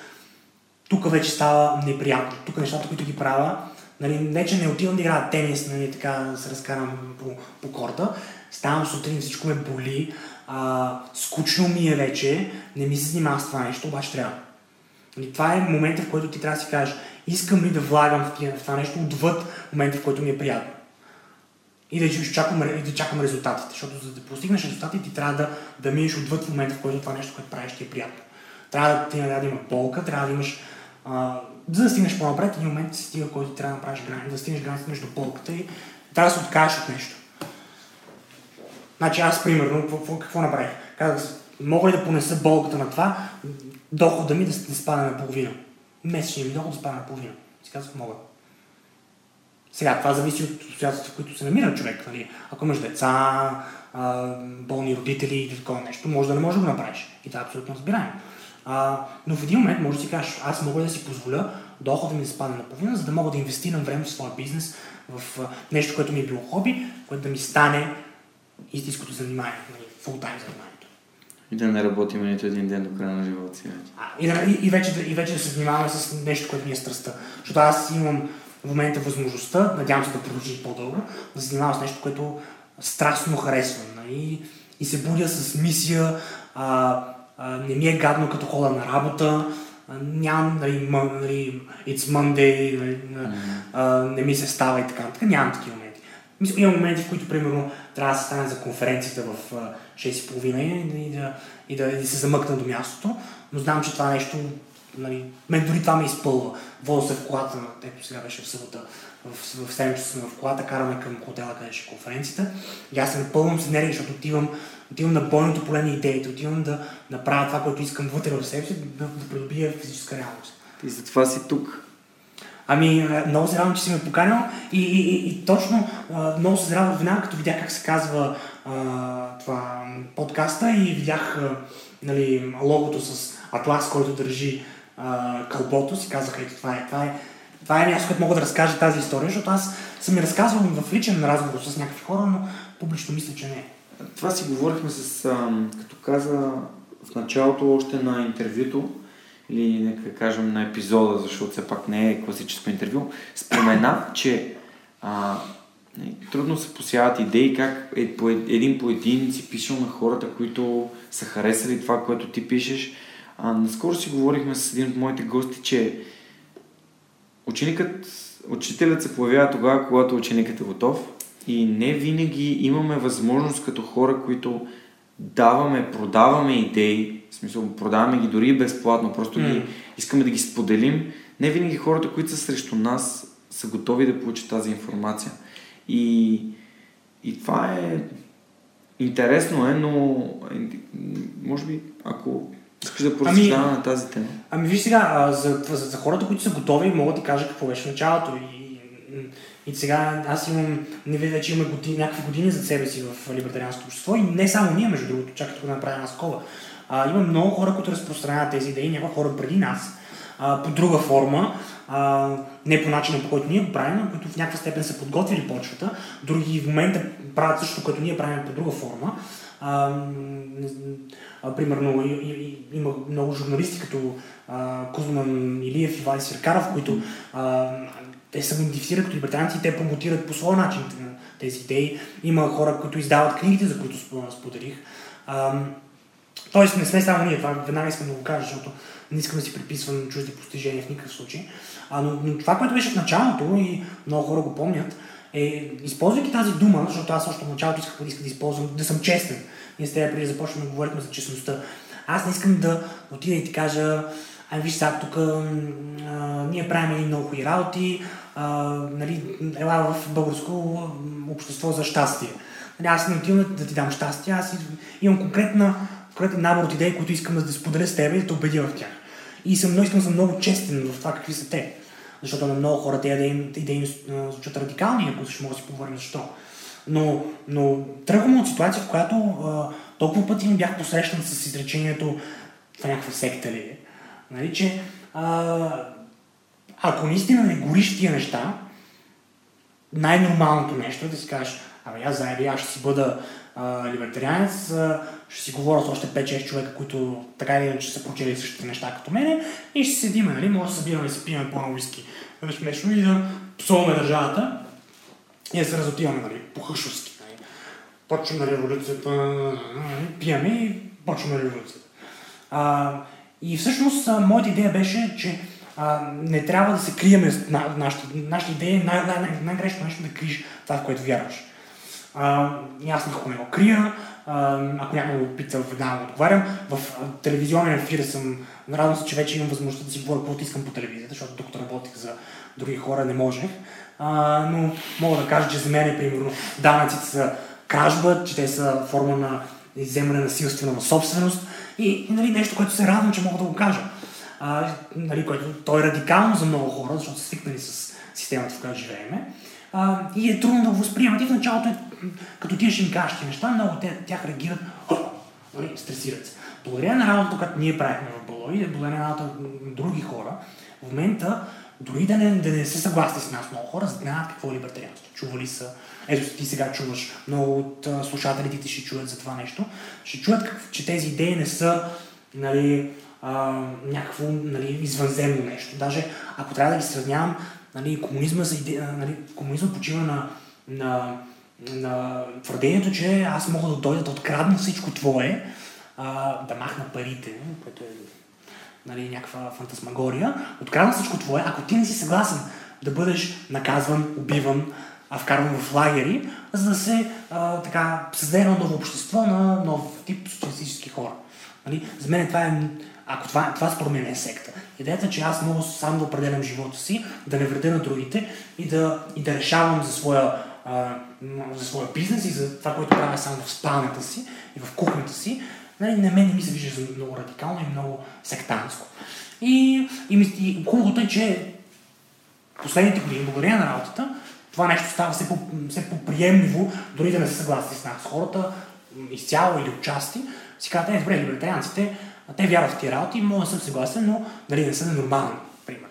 тук вече става неприятно. Тук нещата, които ги правя, нали, не че не отивам да играя тенис, нали, така да се разкарам по, по корта, ставам сутрин, всичко ме боли, а, скучно ми е вече, не ми се занимава с това нещо, обаче трябва. Нали, това е момента, в който ти трябва да си кажеш, искам ли да влагам в, тия, в това нещо отвъд момента, в който ми е приятно. И да, чакам, и да чакам резултатите, защото за да постигнеш резултатите, ти трябва да, да минеш отвъд в момента, в който това нещо, което правиш, ти е приятно. Трябва да, ти, да има болка, трябва да имаш А, за да стигнеш по-напред, един момент се стига, който трябва да направиш граница, да стигнеш граница между полката и трябва да се откажеш от нещо. Значи аз, примерно, какво, какво направих? Казах, мога ли да понеса болката на това, дохода ми да, да спада на половина? Месечният ми доход да спада на половина. Си казах, мога. Сега, това зависи от обстоятелствата, в които се намира човек. Нали? Ако имаш деца, болни родители или такова нещо, може да не можеш да го направиш. И това е абсолютно разбираемо. А, но в един момент може да си кажеш, аз мога да си позволя дохода ми да спадне на половина, за да мога да инвестирам време в своя бизнес, в а, нещо, което ми е било хоби, което да ми стане истинското занимание, нали, фултайм заниманието. И да не работим нито един ден до края на живота си. А, и, и, и, вече, и вече да се занимаваме с нещо, което ми е страстта. Защото аз имам в момента възможността, надявам се да продължи по-дълго, да се занимавам с нещо, което страстно харесвам. Нали? И се будя с мисия, а, а, не ми е гадно като хода на работа, нямам, нали, нали, it's Monday, нали, а, не ми се става и така, така нямам такива моменти. Мисля, има моменти, в които, примерно, трябва да се стане за конференцията в 6.30 и, да, и, да, и да се замъкна до мястото, но знам, че това нещо нали, мен дори това ме изпълва. Вода се в колата, ето сега беше в събота, в, в 7 часа в колата, караме към хотела, къде ще е конференцията. И аз се напълвам с енергия, защото отивам, отивам на бойното поле на идеите, отивам да направя това, което искам вътре в себе си, да, да придобия физическа реалност. И затова си тук. Ами, много се радвам, че си ме поканил и, и, и, и точно много се радвам веднага, като видях как се казва а, това подкаста и видях а, нали, логото с атлас, който държи а, кълбото, си казаха, ето това е, това е, това е място, което мога да разкажа тази история, защото аз съм я разказвал в личен разговор с някакви хора, но публично мисля, че не. Това си говорихме с, а, като каза в началото още на интервюто, или нека кажем на епизода, защото все пак не е класическо интервю, спомена, че а, трудно се посяват идеи, как е, по, един по един си пишел на хората, които са харесали това, което ти пишеш. А, наскоро си говорихме с един от моите гости, че ученикът, учителят се появява тогава, когато ученикът е готов и не винаги имаме възможност като хора, които даваме, продаваме идеи, в смисъл продаваме ги дори безплатно, просто mm. ги искаме да ги споделим. Не винаги хората, които са срещу нас, са готови да получат тази информация. И, и това е интересно е, но може би ако Искаш да поразсъждаваме ами, на тази тема? Ами виж сега, за, за, за хората, които са готови, мога да кажа какво беше началото. И, и сега аз имам, не вече имаме години, някакви години за себе си в либертарианското общество и не само ние, между другото, чакайте да направим една скоба. А, има много хора, които разпространяват тези идеи, няма хора преди нас, а, по друга форма, а, не по начина по който ние го правим, но които в някаква степен са подготвили почвата, други в момента правят също, което ние правим по друга форма. А, а, примерно и, и, има много журналисти като а, Кузман Илиев и Вали Сиркаров, които а, те се идентифицират като и те промотират по своя начин тези идеи. Има хора, които издават книгите, за които споделих. Тоест не сме само ние, това веднага искам да го кажа, защото не искам да си приписвам чужди постижения в никакъв случай. А, но, но това, което беше в началото и много хора го помнят, е, използвайки тази дума, защото аз още в началото исках да, да използвам, да съм честен. Ние с теб преди да започнем да говорим за честността. Аз не искам да отида и ти кажа, ай виж сега тук ние правим едни много хубави работи, а, нали, ела в българско общество за щастие. Нали, аз не отивам да ти дам щастие, аз имам конкретна, конкретен набор от идеи, които искам да споделя с теб и да те убедя в тях. И съм, искам съм много честен в това какви са те. Защото на много хора тези идеи, идеи звучат радикални, ако ще може да си поговорим защо. Но, но тръгвам от ситуация, в която а, толкова пъти ми бях посрещан с изречението в някаква секта ли е, нали, че а, ако наистина не гориш тия неща, най-нормалното нещо е да си кажеш, абе аз заеби, аз ще си бъда а, либертарианец, а, ще си говоря с още 5-6 човека, които така или иначе са прочели същите неща като мене и ще седиме, нали, може да събираме да си пием по-на уиски смешно и да псуваме държавата и да се разотиваме, нали, по хъшовски. Нали. Почваме революцията, нали, пиеме и почваме революцията. А, и всъщност моята идея беше, че не трябва да се криеме на, нашата, нашата идея, най- най- най- най-грешно нещо да криеш това, в което вярваш. А, аз никога не го крия. А, ако някой го пита, веднага го отговарям. В телевизионен ефир съм, радвам се, че вече имам възможността да си говоря каквото искам по телевизията, защото докато работех за други хора не можех. А, но мога да кажа, че за мен, примерно, данъците са кражба, че те са форма на изземане насилствена собственост и, и нали, нещо, което се радвам, че мога да го кажа. А, нали, което то е радикално за много хора, защото са свикнали с системата, в която живееме. А, и е трудно да го възприемат. И в началото, е, като ти ще им кажеш неща, много те, тях реагират, нали, стресират се. Благодарение на работата, която ние правихме в Балой, и благодарение на работата други хора, в момента дори да не, да не са съгласни с нас много хора, знаят какво е либертарианство. Чували са. Ето ти сега чуваш, много от слушателите ти ще чуят за това нещо. Ще чуят, че тези идеи не са нали, а, някакво нали, извънземно нещо. Даже ако трябва да ги сравнявам, нали, комунизма, за иде... нали, комунизма почива на, на, на твърдението, че аз мога да дойда да открадна всичко твое, а, да махна парите, което е нали, някаква фантасмагория, открадна всичко твое, ако ти не си съгласен да бъдеш наказван, убиван, а вкарван в лагери, за да се а, така, създаде едно ново общество на нов тип социалистически хора. Нали? За мен това е, ако това, това според мен е секта. Идеята, че аз мога сам да определям живота си, да не вредя на другите и да, и да решавам за своя, а, за своя бизнес и за това, което правя само в спалнята си и в кухнята си, нали, на мен не ми се вижда за много радикално и много сектантско. И, и, и хубавото е, че последните години, благодарение на работата, това нещо става все, по, все по-приемливо, дори да не се съгласни с нас. Хората изцяло или отчасти си казват, е, добре, либертарианците, те вярват в тия работи, мога да съм съгласен, но дали не са ненормални, пример.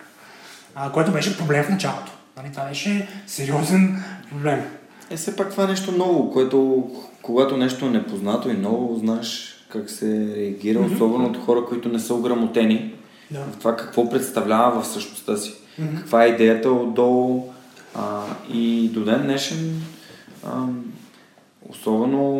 А, което беше проблем в началото. Нали, това беше сериозен проблем. Е, все пак това е нещо ново, което когато нещо е непознато и ново, знаеш как се реагира, mm-hmm. особено от хора, които не са ограмотени да. в това какво представлява в същността си. Mm-hmm. Каква е идеята отдолу а, и до ден днешен а, особено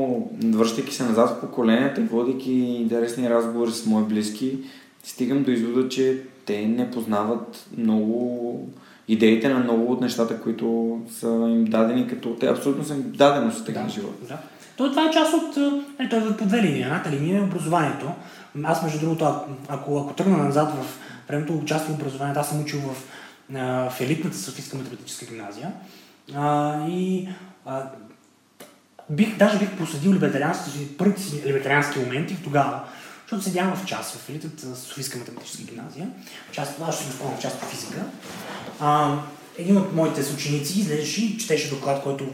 връщайки се назад в поколенията и водейки интересни разговори с мои близки, стигам до извода, че те не познават много идеите на много от нещата, които са им дадени като... Те абсолютно са им дадено с техния да, живот. Да. То, това е част от... Е, той е по две линии. Едната линия е образованието. Аз, между другото, ако, ако тръгна назад в времето част от образованието, аз съм учил в, в елитната Софийска математическа гимназия. А, и а, бих, даже бих посадил либертариански моменти тогава, защото седях в час в елитата Софийска математическа гимназия, част, аз ще го спомням част по физика. А, един от моите съученици излезеше и четеше доклад, който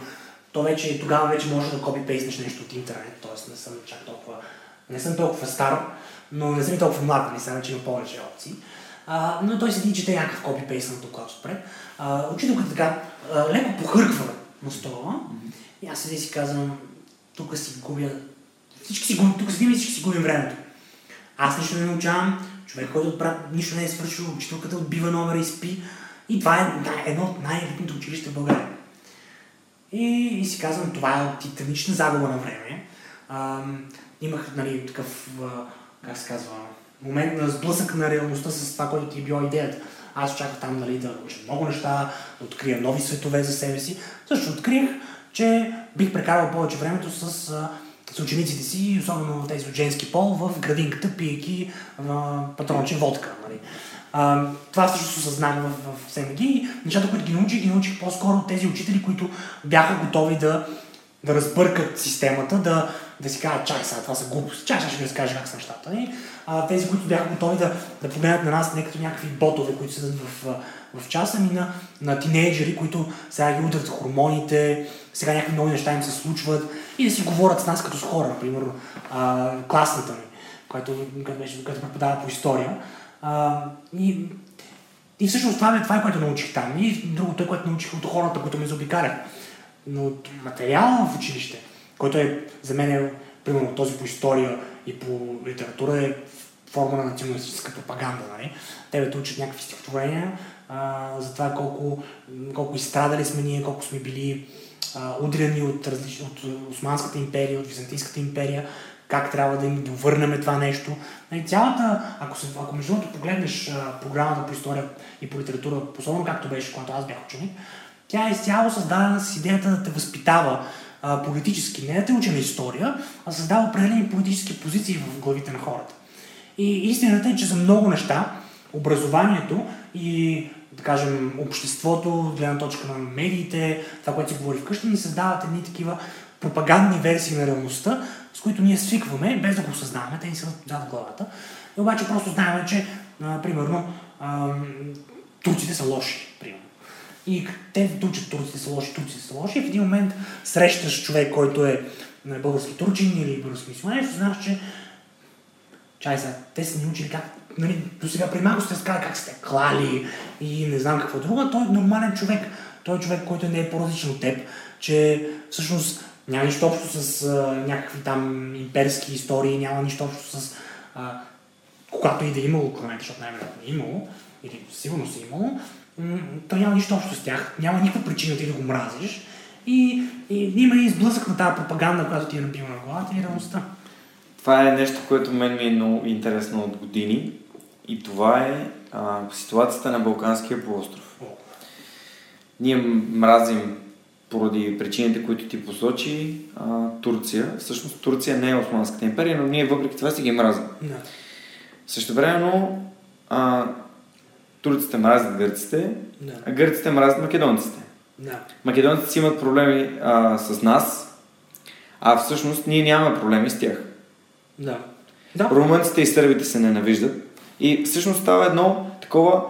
то вече, тогава вече може да копипейснеш нещо от интернет, т.е. не съм чак толкова, не съм толкова стар, но не съм и толкова млад, не съм, че има повече опции. А, но той седи и чете някакъв копипейст на доклад отпред. Учителката така а, леко похърква на стола и аз седи си казвам, тук си губя, всички си губим, тук седим и всички си губим времето. Аз нищо не научавам, човек, който отправ, нищо не е свършил, учителката отбива номера и спи. И това е едно от най-елитните училища в България. И, и си казвам, това е титанична загуба на време. А, имах нали, такъв, как се казва, момент на сблъсък на реалността с това, което ти е била идеята. Аз очаквах там нали, да науча много неща, да открия нови светове за себе си. Също открих, че бих прекарал повече времето с, с учениците си, особено тези от женски пол, в градинката, пиеки патронче водка. Нали. А, това също осъзнах в, в СМГ и нещата, които ги научих, ги научих по-скоро от тези учители, които бяха готови да, да разбъркат системата, да, да си кажат, чай сега, това са глупости, чай сега ще ви разкажа как са нещата. И, а, тези, които бяха готови да, да погледнат на нас не като някакви ботове, които седат в, в часа ми на, на тинейджери, които сега ги удрят хормоните, сега някакви нови неща им се случват и да си говорят с нас като с хора, например, а, класната ми, която, която преподава по история. А, и, и всъщност това е, това е, което научих там. И другото е, което научих от хората, които ме заобикалят. Но от материала в училище, който е за мен, е, примерно този по история и по литература е форма на националистическа пропаганда. Нали? Те учат някакви стихотворения за това колко, колко изстрадали сме ние, колко сме били а, удряни от, различ... от Османската империя, от Византийската империя, как трябва да им довърнем това нещо. И цялата, ако, се, ако между другото погледнеш а, програмата по история и по литература, особено както беше, когато аз бях ученик, тя е изцяло създадена с идеята да те възпитава а, политически, не да те учи на история, а създава определени политически позиции в главите на хората. И истината е, че за много неща, образованието и да кажем, обществото, от гледна точка на медиите, това, което се говори вкъщи, ни създават едни такива пропагандни версии на реалността, с които ние свикваме, без да го осъзнаваме, те ни са зад главата. И обаче просто знаем, че, а, примерно, а, турците са лоши, примерно. И те учат турците са лоши, турците са лоши. И в един момент срещаш човек, който е български турчин или български мисионер, знаеш, че чай са, те са ни учили как, нали, до сега при малко сте сказали как сте клали и не знам какво друго, той е нормален човек. Той е човек, който не е по-различен от теб, че всъщност няма нищо общо с а, някакви там имперски истории, няма нищо общо с а, когато и да е имало кланета, защото най-вероятно е имало, или сигурно си имало, м- то няма нищо общо с тях, няма никаква причина ти да го мразиш и, и има и сблъсък на тази пропаганда, която ти е набила на главата и реалността. Това е нещо, което мен ми е много интересно от години и това е а, ситуацията на Балканския полуостров. Ние мразим поради причините, които ти посочи, а, Турция. Всъщност Турция не е Османската империя, но ние въпреки това си ги мразим. Да. Също времено а, турците мразят гърците, Да. а гърците мразят македонците. Да. Македонците си имат проблеми а, с нас, а всъщност ние нямаме проблеми с тях. Да. Да. Румънците и сърбите се ненавиждат. И всъщност става едно такова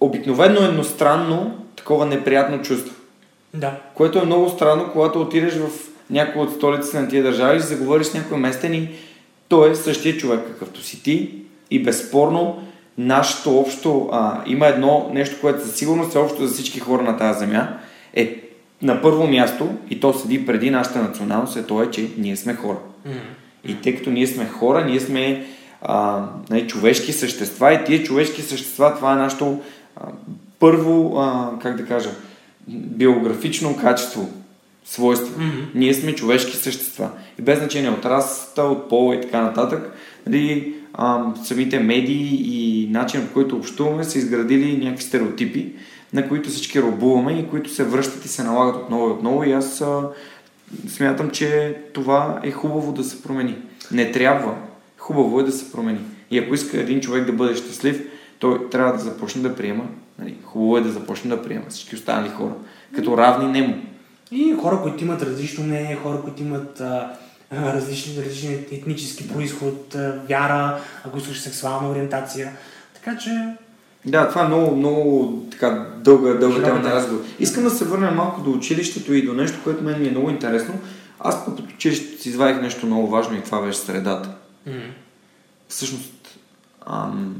обикновено едностранно, такова неприятно чувство. Да. Което е много странно, когато отидеш в някои от столиците на тия държави и заговориш с някой местен и той е същия човек, какъвто си ти. И безспорно, нашето общо, а, има едно нещо, което със сигурност е общо за всички хора на тази земя, е на първо място, и то седи преди нашата националност, е то е, че ние сме хора. М. И тъй като ние сме хора, ние сме а, нали, човешки същества и тия човешки същества, това е нашето а, първо, а, как да кажа, биографично качество, свойство. Мгм. Ние сме човешки същества. И без значение от расата, от пола и така нататък, нали, а, самите медии и начинът по който общуваме са изградили някакви стереотипи, на които всички робуваме и които се връщат и се налагат отново и отново. И аз а, смятам, че това е хубаво да се промени. Не трябва. Хубаво е да се промени. И ако иска един човек да бъде щастлив, той трябва да започне да приема. Нали, хубаво е да започне да приема всички останали хора. Като равни нему. И хора, които имат различно мнение, хора, които имат а, различни, различни етнически происход, а, вяра, ако искаш сексуална ориентация. Така че, Да, това е много, много така дълга, дълга тема на разговор. Искам да се върнем малко до училището и до нещо, което мен ми е много интересно. Аз пък от училището си извадих нещо много важно и това беше средата. м- Всъщност, ам,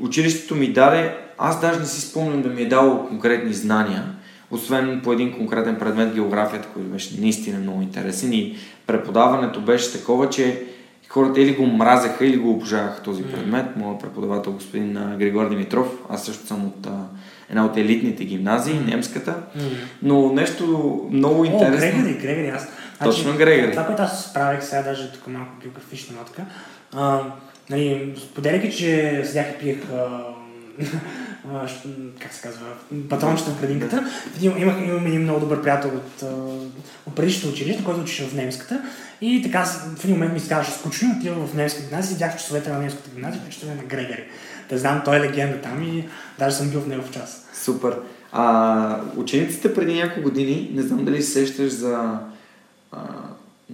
училището ми даде, аз даже не си спомням да ми е дало конкретни знания, освен по един конкретен предмет географията, който беше наистина много интересен и преподаването беше такова, че хората или го мразеха, или го обожаваха този предмет. Моят преподавател, господин Григор Димитров, аз също съм от а, една от елитните гимназии, немската, но нещо много О, интересно. Грегори, Грегори, аз. Точно Грегори. Това, което аз правих сега, даже тук малко биографична нотка, а, нали, споделяйки, че седях и пиех а, а, как се казва, патрончета в градинката. Имах, имам един много добър приятел от, от предишното училище, който учеше в немската. И така в един момент ми ставаше скучно, отивах в немска гимназия видях часовете на немската гимназия, включително на Грегори. Да знам, той е легенда там и даже съм бил в него в час. Супер. А, учениците преди няколко години, не знам дали се сещаш за а,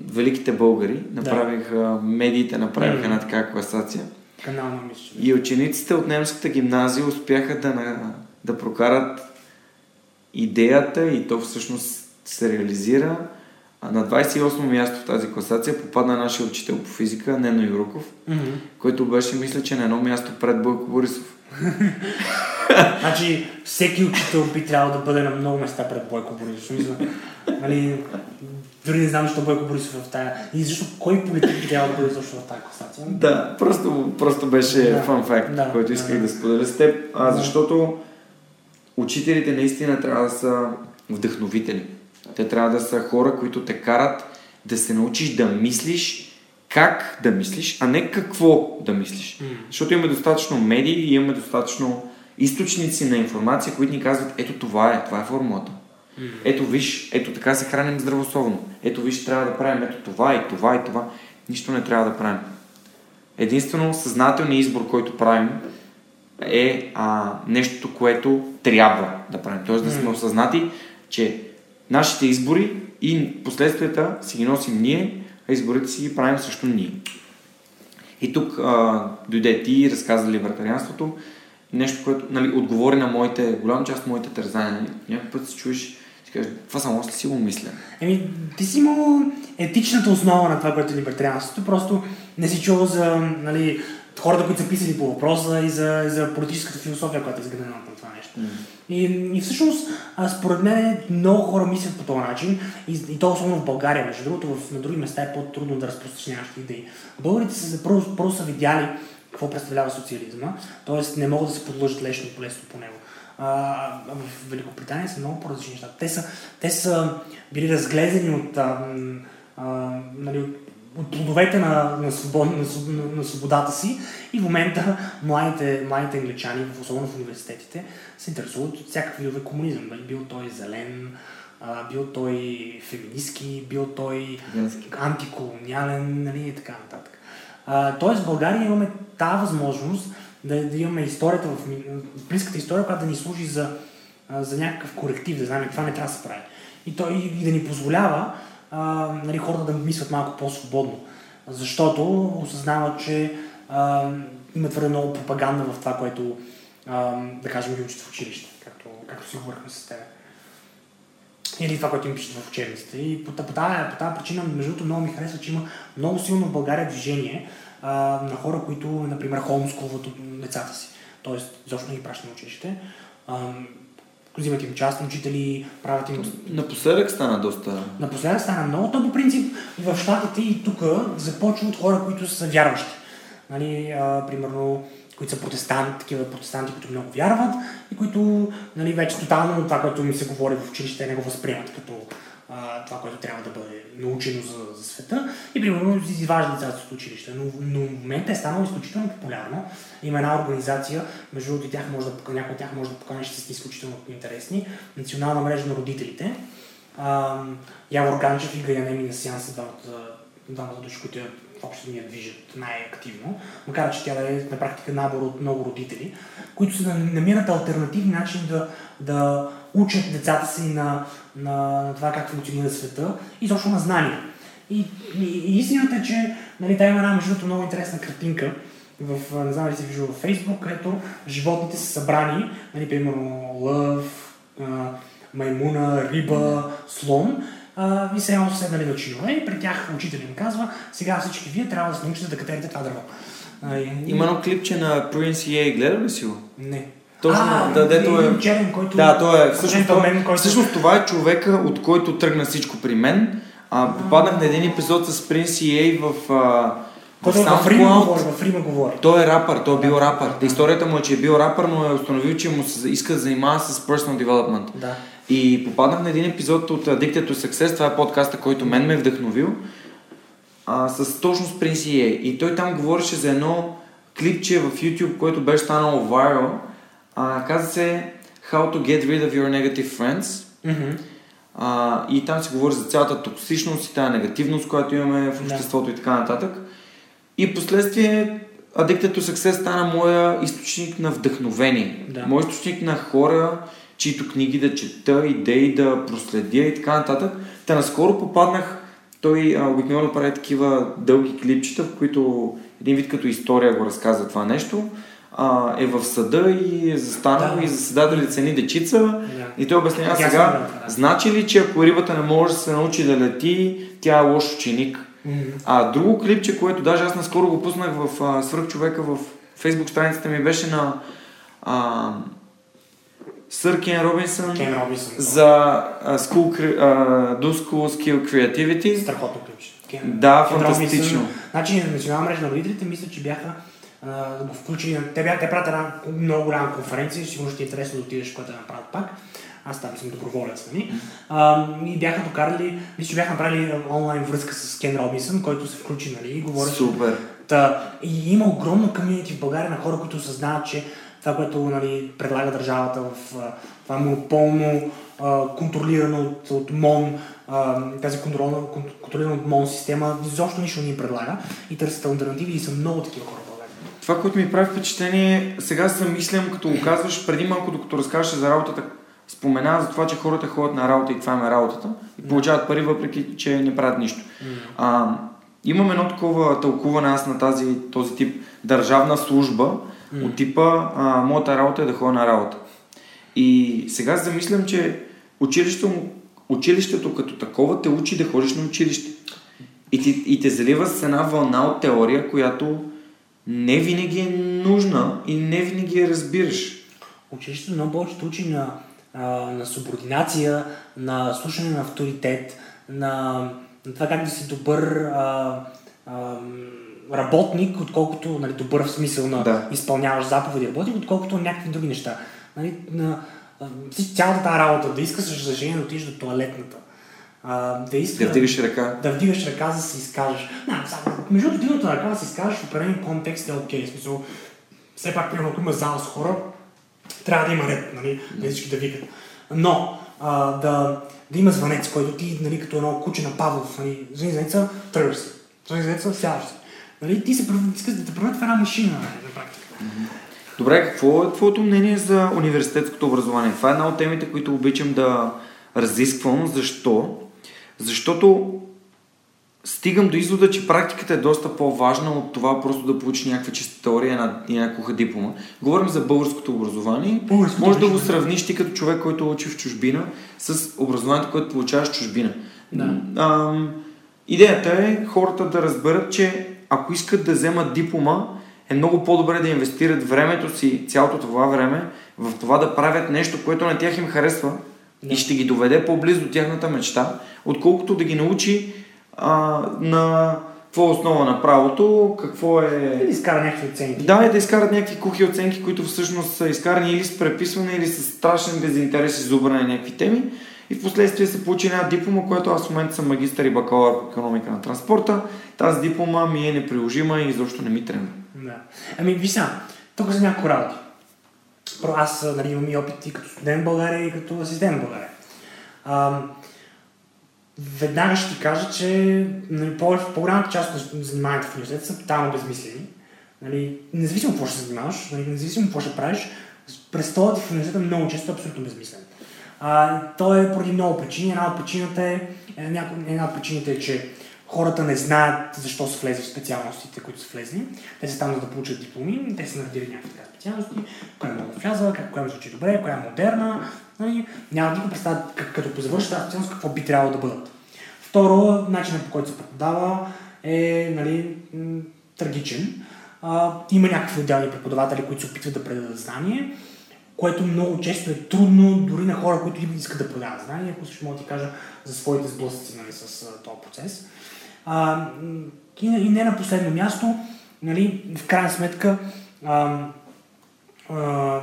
великите българи, направиха, медиите направиха Мгм. една така класация. Канал на мисля. И учениците от немската гимназия успяха да, на, да прокарат идеята и то всъщност се реализира. А на 28 място в тази класация попадна нашия учител по физика, Нено Юруков, Мгм. който беше, мисля, че на едно място пред Бойко Борисов. Значи, всеки учител би трябвало да бъде на много места пред Бойко Борисов. Смисъл, нали, дори не знам защо Бойко Борисов е в тая. И защо кой политик би трябвало да бъде точно в тази класация. Да, просто, просто беше Да. фан факт, Да, който исках да. да, споделя с теб, а, Да. защото учителите наистина трябва да са вдъхновители. Те трябва да са хора, които те карат да се научиш да мислиш как да мислиш, а не какво да мислиш. М. Защото имаме достатъчно медии и имаме достатъчно източници на информация, които ни казват, ето това е, това е формулата. Ето виж, ето така се храним здравословно. Ето виж, трябва да правим ето това и това и това. Нищо не трябва да правим. Единствено съзнателният избор, който правим, е а, нещото, което трябва да правим. Тоест да сме осъзнати, че нашите избори и последствията си ги носим ние, а изборите си ги правим също ние. И тук а, дойде ти и разказа либертарианството. Нещо, което нали, отговори на моите, голяма част от моите тързания. Някой път се чуеш, кажеш, това само ли си го мисля? Еми, ти си имал етичната основа на това, което е либертарианството. Просто не си чувал за нали, хората, които са писали по въпроса и за, и за политическата философия, която е изградена на това нещо. Mm. И, и всъщност, а, според мен, много хора мислят по този начин, и, и то особено в България, между другото, в, на други места е по-трудно да разпространяваш идеи. Българите са първо, първо са видяли какво представлява социализма, т.е. не могат да се подлъжат лесно и полезно по него. А, в Великобритания са много по-различни неща. Те са, те са били разглезени от, а, а, нали, от плодовете на, на, свобод, на, на, на свободата си и в момента младите, младите англичани, особено в университетите, се интересуват от всякакви видове комунизъм. Нали? Бил той зелен, а, бил той феминистки, бил той антиколониален нали? и така нататък. А, тоест в България имаме тази възможност да, да имаме историята в близката история, която да ни служи за, за някакъв коректив, да знаем каква не трябва да се прави. И, то, и, и да ни позволява а, нали, хората да мислят малко по-свободно. Защото осъзнават, че а, има твърде много пропаганда в това, което а, да кажем ги учат в училище, както, както си говорихме с теб. Или това, което им пишат в учебниците. И по, по, тази, по тази причина, между другото, много ми харесва, че има много силно в България движение а, на хора, които, например, холмскулват децата си. Тоест, изобщо не ги пращат на училище. А, взимат им частни учители, правят им... Напоследък стана доста... Напоследък стана много. То по принцип в Штатите и тук започва от хора, които са вярващи. Нали, а, примерно, които са протестанти, такива протестанти, които много вярват и които нали, вече тотално това, което ми се говори в училище, не го възприемат като това, което трябва да бъде научено за, за света и примерно изважда децата от училище. Но, но в момента е станало изключително популярно. Има една организация, между другото тях може да, някои от тях може да поканиш, ще са изключително интересни, Национална мрежа на родителите. А, Явор Ганчев и Гаянеми на сеанса, двамата, души, които общо ни я движат най-активно, макар че тя е на практика набор от много родители, които се намират альтернативни начини да, да учат децата си на, на, на това как функционира света и точно на знания. И, и, и истината е, че нали, тя има една между много интересна картинка, в, не знам ли си виждал в Фейсбук, където животните са събрани, нали, примерно лъв, маймуна, риба, слон, а, и се са седнали на чинове и при тях учителя им казва, сега всички вие трябва да се научите да катерите това дърво. А, и... Има едно клипче на Prince EA, гледа ли си го? Не. Точно, а, да, дето е... черен, който... Да, той е... Всъщност, това, мен, който... всъщност това е човека, от който тръгна всичко при мен. А, попаднах на един епизод с Prince EA в... А, който в Рима говори, в Рима говори. Той е рапър, той е бил рапър. Да. Историята му е, че е бил рапър, но е установил, че му се иска да занимава с personal development. Да. И попаднах на един епизод от Addicted to Success, това е подкаста, който мен ме е вдъхновил, а, с точно с Prince EA. И той там говореше за едно клипче в YouTube, което беше станало viral. А, каза се How to get rid of your negative friends. Mm-hmm. А, и там се говори за цялата токсичност и тази негативност, която имаме в обществото yeah. и така нататък. И последствие Addicted to Success стана моя източник на вдъхновение. Да. Мой източник на хора, чието книги да чета, идеи да проследя и така нататък. Та наскоро попаднах, той обикновено прави такива дълги клипчета, в които един вид като история го разказва това нещо. А, е в съда и е застанал да. и заседатели цени дечица да. и той обяснява сега, да. значи ли, че ако рибата не може да се научи да лети, тя е лош ученик. Mm-hmm. А друго клипче, което даже аз наскоро го пуснах в а, Свърхчовека в фейсбук страницата ми беше на а, Сър Кен Робинсън, Кен Робинсън за uh, school, uh, Do School Skill Creativity. Страхотно ключ. Кен, да, Кен фантастично. Робинсън, значи национална мрежа на родителите мисля, че бяха да го включили. Те, те правят една много голяма конференция, сигурно ще е интересно да отидеш, което да направят пак. Аз там съм доброволец, нали? Mm-hmm. и бяха докарали, мисля, че бяха направили онлайн връзка с Кен Робинсън, който се включи, нали? И говори. Супер. Та, и има огромно комьюнити в България на хора, които осъзнават, че това, което нали, предлага държавата в а, това монополно а, контролирано от, от МОН, а, тази контролна, контролирана от МОН система, изобщо нищо не им предлага и търсят альтернативи и са много такива хора. Това, което ми прави впечатление, сега се мислям, като го казваш, преди малко, докато разкажеш за работата, спомена за това, че хората ходят на работа и това им е работата и получават пари, въпреки че не правят нищо. А, имам едно такова тълкуване аз на тази, този тип държавна служба, от типа а, моята работа е да ходя на работа. И сега се замислям, че училището, училището като такова те учи да ходиш на училище. И, ти, и те залива с една вълна от теория, която не винаги е нужна и не винаги я разбираш. Училището много повече учи на, на субординация, на слушане на авторитет, на, на това как да си добър а, а, работник, отколкото нали, добър в смисъл на Да. изпълняваш заповеди работник, отколкото някакви други неща. Нали, на, цялата тази работа, да искаш разрешение да отидеш до туалетната, а, да искаш Да вдигаш ръка. да вдигаш ръка, за да се изкажеш. Да, между на ръка да се изкажеш в определен контекст е окей. В смисъл, все пак, примерно, ако има зала с хора, трябва да има ред, нали, да всички да викат. Но а, да, да има звънец, който ти, нали, като едно куче на Павлов, нали, звъни звънеца, тръгваш. Звъни звънеца, сядаш се. Нали, ти се искаш да те превърнат в една машина, нали, на практика. Добре, какво е твоето мнение за университетското образование? Това е една от темите, които обичам да разисквам. Защо? Защото стигам до извода, че практиката е доста по-важна от това просто да получиш някаква чиста теория една куха диплома. Говорим за българското образование. Българското Може да го сравниш ти като човек, който учи в чужбина, с образованието, което получаваш в чужбина. Да. Ам, идеята е хората да разберат, че ако искат да вземат диплома, е много по-добре да инвестират времето си, цялото това време, в това да правят нещо, което на тях им харесва Да. и ще ги доведе по-близо до тяхната мечта, отколкото да ги научи а, на какво е основа на правото, какво е... Или изкара някакви оценки. Да, и да изкарат някакви кухи оценки, които всъщност са изкарани или с преписване, или с страшен безинтерес и зубране на някакви теми. И в последствие се получи една диплома, която аз в момента съм магистър и бакалавър по економика на транспорта. Тази диплома ми е неприложима и изобщо не ми тръгна. Да. Ами, виж сега, тук са няколко работи. Аз нали, имам и опит и като студент в България, и като асистент в България. А, веднага ще ти кажа, че нали, по- по-голямата част от заниманията в университета са тотално безмислени. Нали, независимо какво ще се занимаваш, нали, независимо какво ще правиш, престолът в университета много често е абсолютно безмислен. А, то е поради много причини. Една от причината е, една от причините е, че хората не знаят защо са влезли в специалностите, които са влезли. Те са там за да получат дипломи, те са наредили някакви така специалности, коя много вляза, как, коя ми звучи добре, коя е модерна. Нали? Няма да представят, как, като завършат тази специалност, какво би трябвало да бъдат. Второ, начинът по който се преподава е нали, трагичен. А, има някакви отделни преподаватели, които се опитват да предадат знание, което много често е трудно дори на хора, които искат да продават знание. Ако също мога да ти кажа за своите сблъсъци нали, с този процес. А, и не на последно място, нали, в крайна сметка, а, а,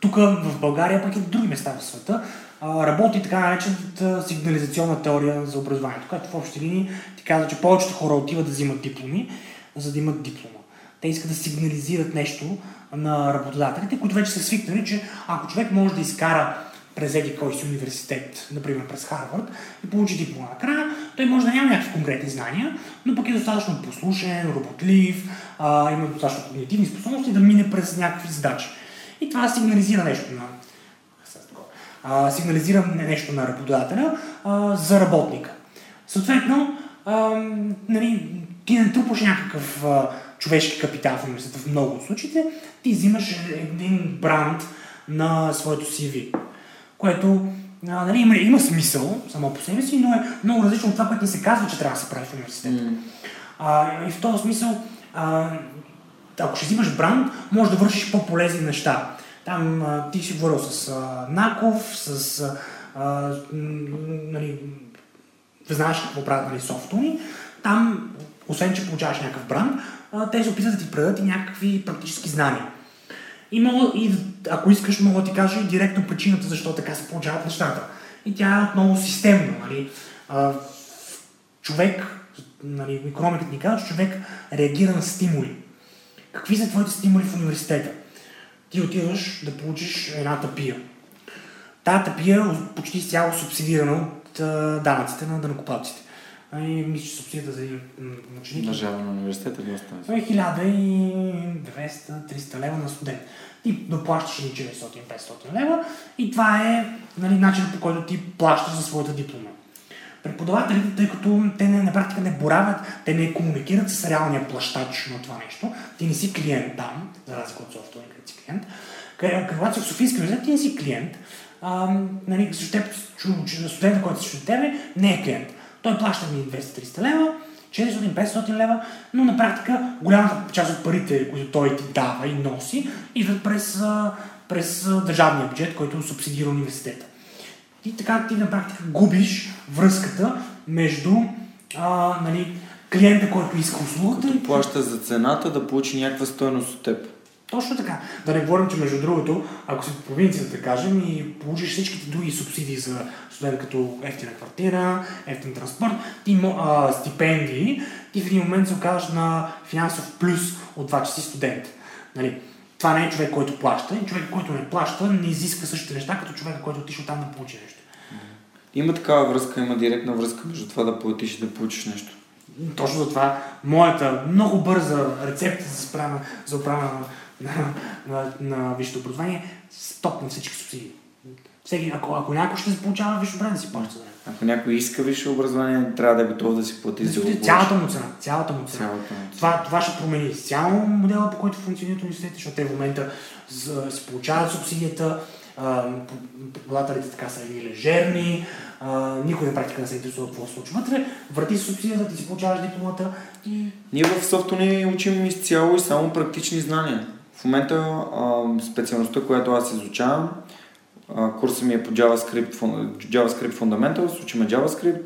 тук в България, пък и в други места в света, а, работи така наречената сигнализационна теория за образованието, която в общи линии ти казва, че повечето хора отиват да взимат дипломи, за да имат диплома. Те искат да сигнализират нещо на работодателите, които вече са свикнали, че ако човек може да изкара през еди кой си университет, например през Харвард, и получи диплома накрая, той може да няма някакви конкретни знания, но пък е достатъчно послушен, работлив, а, има достатъчно когнитивни способности да мине през някакви задачи. И това сигнализира нещо на а, сигнализира нещо на работодателя а, за работника. Съответно, а, нали, ти не трупаш някакъв а, човешки капитал в университета в много от случаите, ти взимаш един бранд на своето CV, което а, нали, има, има смисъл само по себе си, но е много различно от това, което ни се казва, че трябва да се прави в университета. А, и в този смисъл, а, ако ще взимаш бранд, може да вършиш по-полезни неща. Там а, ти си говорил с а, Наков, с... А, нали, знаеш какво правят нали, софтуни. Там, освен че получаваш някакъв бранд, а, те се опитват да ти предадат и някакви практически знания. И, мога, и ако искаш, мога да ти кажа и директно причината защо така се получават нещата. И тя е отново системна. Нали? А, човек, нали, економиката ни казва, човек реагира на стимули. Какви са твоите стимули в университета? ти отиваш да получиш една тапия. Тая тапия е почти изцяло субсидирана от данъците на дънакоплатците. И мисля, че субсидията за един ученик Държава на университета е доста. това е 1200-300 лева на студент. Ти доплащаш ни 400-500 лева и това е нали, начинът по който ти плащаш за своята диплома. Преподавателите, тъй като те не, на практика не боравят, те не комуникират с реалния плащач на това нещо, ти не си клиент там, за разлика от софтуер, където си клиент. Когато си в Софийски университет, ти не си клиент. А, нали, срещу теб, студента, който си срещу тебе, не е клиент. Той плаща ми 200-300 лева, 400-500 лева, но на практика голямата част от парите, които той ти дава и носи, идват през, през държавния бюджет, който субсидира университета. И така ти на практика губиш връзката между а, нали, клиента, който иска услугата Като плаща за цената да получи някаква стойност от теб. точно така. Да не говорим, че между другото, ако си в провинцията, да кажем, и получиш всичките други субсидии за студент, като ефтина квартира, ефтин транспорт, ти, а, стипендии, ти в един момент се оказваш на финансов плюс от това, че си студент. Нали? Това не е човек, който плаща. И човек, който не плаща, не изисква същите неща, като човека, който отишъл там да получи нещо. Има такава връзка, има директна връзка между това да платиш и да получиш нещо. Точно за това моята много бърза рецепта за, справя, за на, на, на, на висшето образование стоп на всички субсидии. Всеки, ако, ако някой ще се получава висше образование, да си плаща за. Ако някой иска висше образование, трябва да е готов да си плати Да за да цялата му цена. Цялата му цена. Цялата му цена. Това, това ще промени изцяло модела, по който функционират университетите, защото те в момента с- си получават субсидията, преподавателите така са едни лежерни, а, никой на практика не се интересува какво се случва вътре, върти се субсидията, ти си получаваш дипломата и Ние в софто ни учим изцяло и само практични знания. В момента а, специалността, която аз изучавам, курсът ми е по JavaScript, JavaScript Fundamentals, учим JavaScript.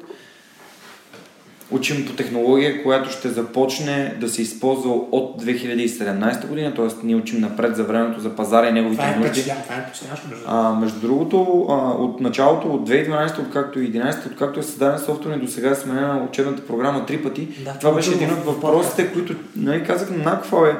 Учим по технология, която ще започне да се използва от 2017 година, т.е. ние учим напред за времето за пазара и неговите това е нужди. Това е впечатляващо между А, между другото, а, от началото, от 2012, откакто и 2011, откакто е създаден софтуер, до сега е сменена учебната програма три пъти. Да, това беше чух един от въпросите, които нали, казах на какво е.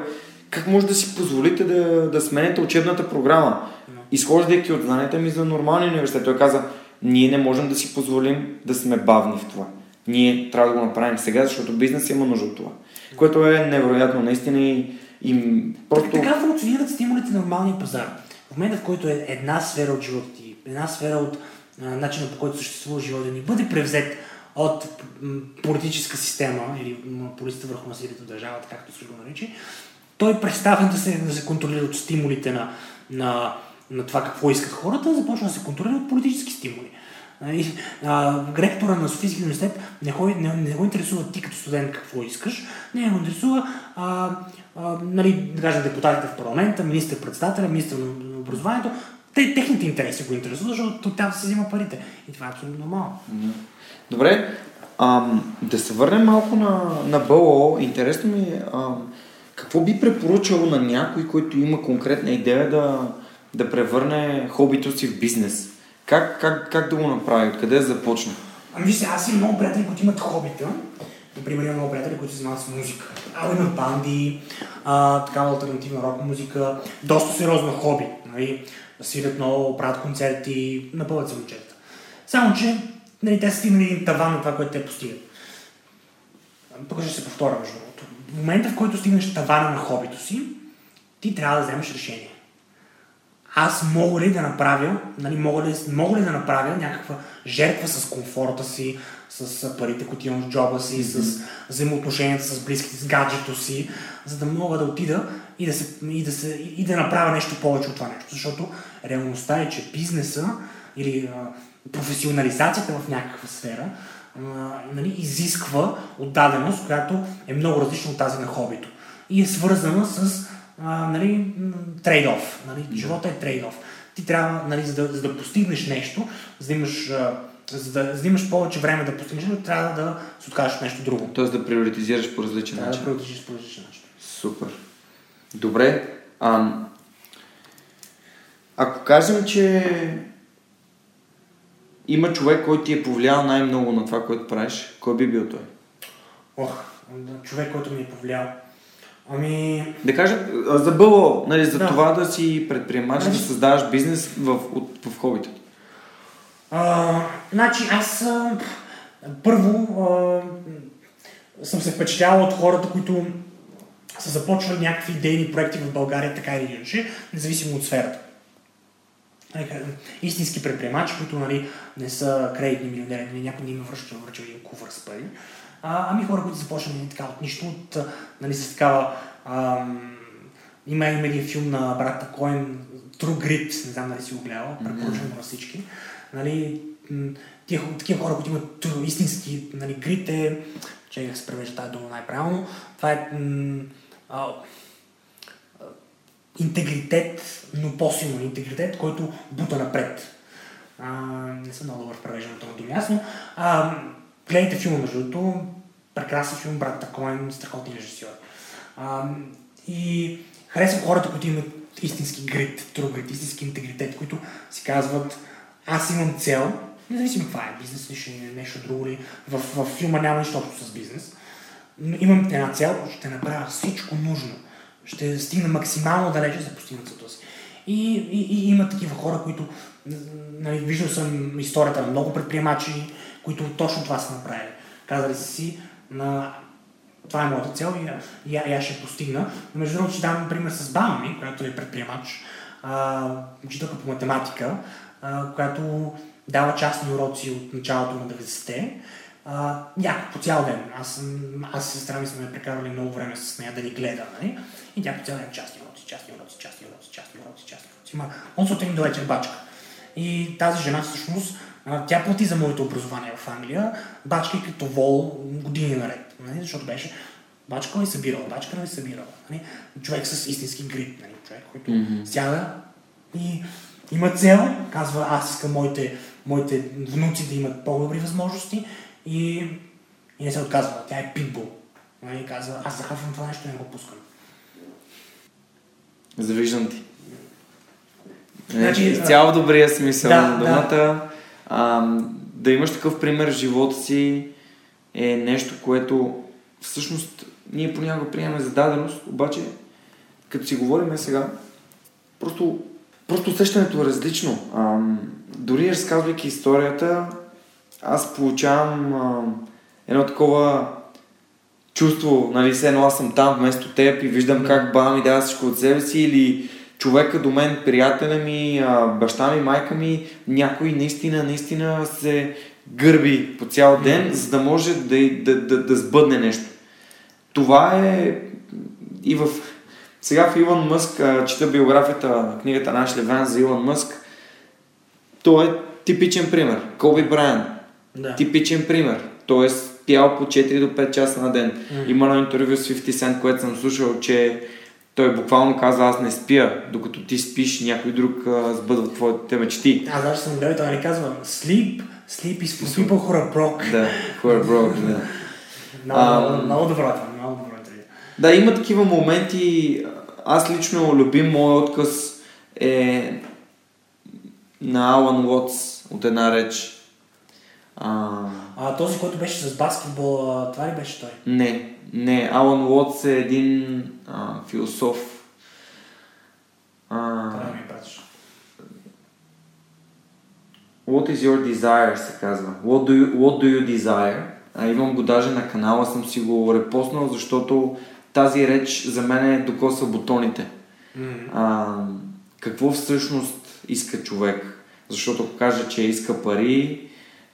Как може да си позволите да, да сменете учебната програма? Изхождайки от знанията ми за нормалния университет, той каза, ние не можем да си позволим да сме бавни в това. Ние трябва да го направим сега, защото бизнес има нужда от това. Което е невероятно, наистина и, и просто... Така функционират стимулите на нормалния пазар. В момента, в който е една сфера от живота ти, една сфера от а, начина по който съществува живота ни, бъде превзет от политическа система или м, полицията върху насилието в държавата, както се го нарича, той престава да се, да се контролира от стимулите на, на, на това какво искат хората, започва да се контролира от политически стимули. Нали, а, ректора на Софийския университет не, ходи, не, не го интересува ти като студент какво искаш, не го интересува а, а, нали, да кажем, депутатите в парламента, министър-председателя, министър на образованието. Те, техните интереси го интересуват, защото там се взима парите. И това е абсолютно нормално. Добре, ам, да се върнем малко на, на БО. Интересно ми е, какво би препоръчало на някой, който има конкретна идея да, да превърне хобито си в бизнес? Как, как, как да го направи? Откъде да започне? Ами виж, сега, аз имам много приятели, които имат хобита. Например, имам много приятели, които се занимават с музика. А, имат банди, а, такава альтернативна рок музика. Доста сериозно хоби. Нали? Свирят много, правят концерти, напълват се момчета. Само, че нали, те са стигнали един таван на това, което те постигат. Тук ще се повторя, между другото. В момента, в който стигнеш тавана на хобито си, ти трябва да вземеш решение аз мога ли да направя, нали, мога, ли, мога ли да направя някаква жертва с комфорта си, с парите, които имам в джоба си, mm-hmm. с взаимоотношенията с близките, с гаджето си, за да мога да отида и да, се, и, да се, и да направя нещо повече от това нещо. Защото реалността е, че бизнеса или а, професионализацията в някаква сфера а, нали, изисква отдаденост, която е много различна от тази на хобито. И е свързана с а, нали, трейд-оф. Нали? Живота е трейд-оф. Ти трябва, нали, за, да, за да постигнеш нещо, за да имаш, за да, за да имаш повече време да постигнеш трябва да се откажеш от нещо друго. Тоест да приоритизираш по различен Трябва да начин. приоритизираш по различен начин. Супер. Добре. А, ако кажем, че има човек, който ти е повлиял най-много на това, което правиш, кой би бил той? Ох, човек, който ми е повлиял. Ами, Да кажа, за БЛО, нали, за Да. това да си предприемач, да Значи- създаваш бизнес в, от, в хобито. А, значи аз а, първо а, съм се впечатлявал от хората, които са започвали някакви идейни проекти в България, така или иначе, независимо от сферата. Истински предприемачи, които нали, не са кредитни милионери, нали, някой не им връща, връча един куфър с пари. А, ами хора, които започнали така от нищо, от, нали, с такава... Ам, има, има един филм на брата Коен, True Grit, не знам дали си го гледал, препоръчвам го на всички. Нали, тия, такива хора, които имат истински нали, грит е, че как се превежда тази дума най-правилно, това е м, а, а, интегритет, но по-силно интегритет, който бута напред. А, не съм много добър в превеждането на думи ясно. А, гледайте филма, между другото, прекрасен филм, брат Такоен, страхотен режисьор. А, и харесвам хората, които имат истински грит, grit, истински интегритет, които си казват, аз имам цел, независимо каква е, бизнес е нещо друго ли, в, в филма няма нищо общо с бизнес, но имам една цел, ще направя всичко нужно, ще стигна максимално далече за постигна целта си. И, и, и има такива хора, които, нали, виждал съм историята на много предприемачи, които точно това са направили. Казали са си, на това е моята цел и, и, и аз ще постигна. Между другото, ще дам пример с баба ми, която е предприемач, учителка по математика, а, която дава частни уроци от началото на 90-те. А, някак по цял ден. Аз, съм, аз и сестра ми сме прекарали много време с нея да ни гледа, нали? И тя по цял ден частни уроци, частни уроци, частни уроци, частни уроци, частни уроци. Има от сутрин до вечер бачка. И тази жена всъщност, тя плати за моето образование в Англия, бачка и като вол години наред, нали? защото беше бачка и събирала, бачка и събирала. Нали? Човек с истински грит, нали? човек, който Мгм. сяда и има цел, казва аз искам моите, моите внуци да имат по-добри възможности и, и не се отказва. Тя е питбул. Нали? Казва, аз захапвам това нещо и не го пускам. Завиждам ти. Значи, Значи, цяло добрия смисъл да, на думата. А, да имаш такъв пример в живота си е нещо, което всъщност ние понякога приемаме за даденост, обаче като си говорим сега, просто, просто усещането е различно. А, дори разказвайки историята, аз получавам а, едно такова чувство, нали, все едно аз съм там вместо теб и виждам как баба ми дава всичко от себе си или човека до мен, приятеля ми, баща ми, майка ми, някой наистина, наистина се гърби по цял ден, за да може да, да, да, да сбъдне нещо. Това е и в... Сега в Илон Мъск, чета биографията, книгата Наш Леван за Илон Мъск, той е типичен пример. Коби Брайан, Да. Типичен пример. Той е спял по 4 до 5 часа на ден. М. Има едно интервю с 50 Cent, което съм слушал, че той буквално казва, аз не спя, докато ти спиш, някой друг а, сбъдва твоите мечти. Аз даже съм гледал, той не казва sleep, sleep is for people who are broke. Да, хора, бро, да. Много, много добро е много добро интервю. Да, има такива моменти. Аз лично любим моят отказ е на Алан Уотс от една реч. А, А този, който беше с баскетбол, това ли беше той? не, не. Алан Уотс е един а, философ. А, Това ми пратиш. What is your desire се казва. What do you, what do you desire? А, имам го даже на канала, съм си го репоснал, защото тази реч за мен е докосва бутоните. А, какво всъщност иска човек? Защото ако каже, че иска пари,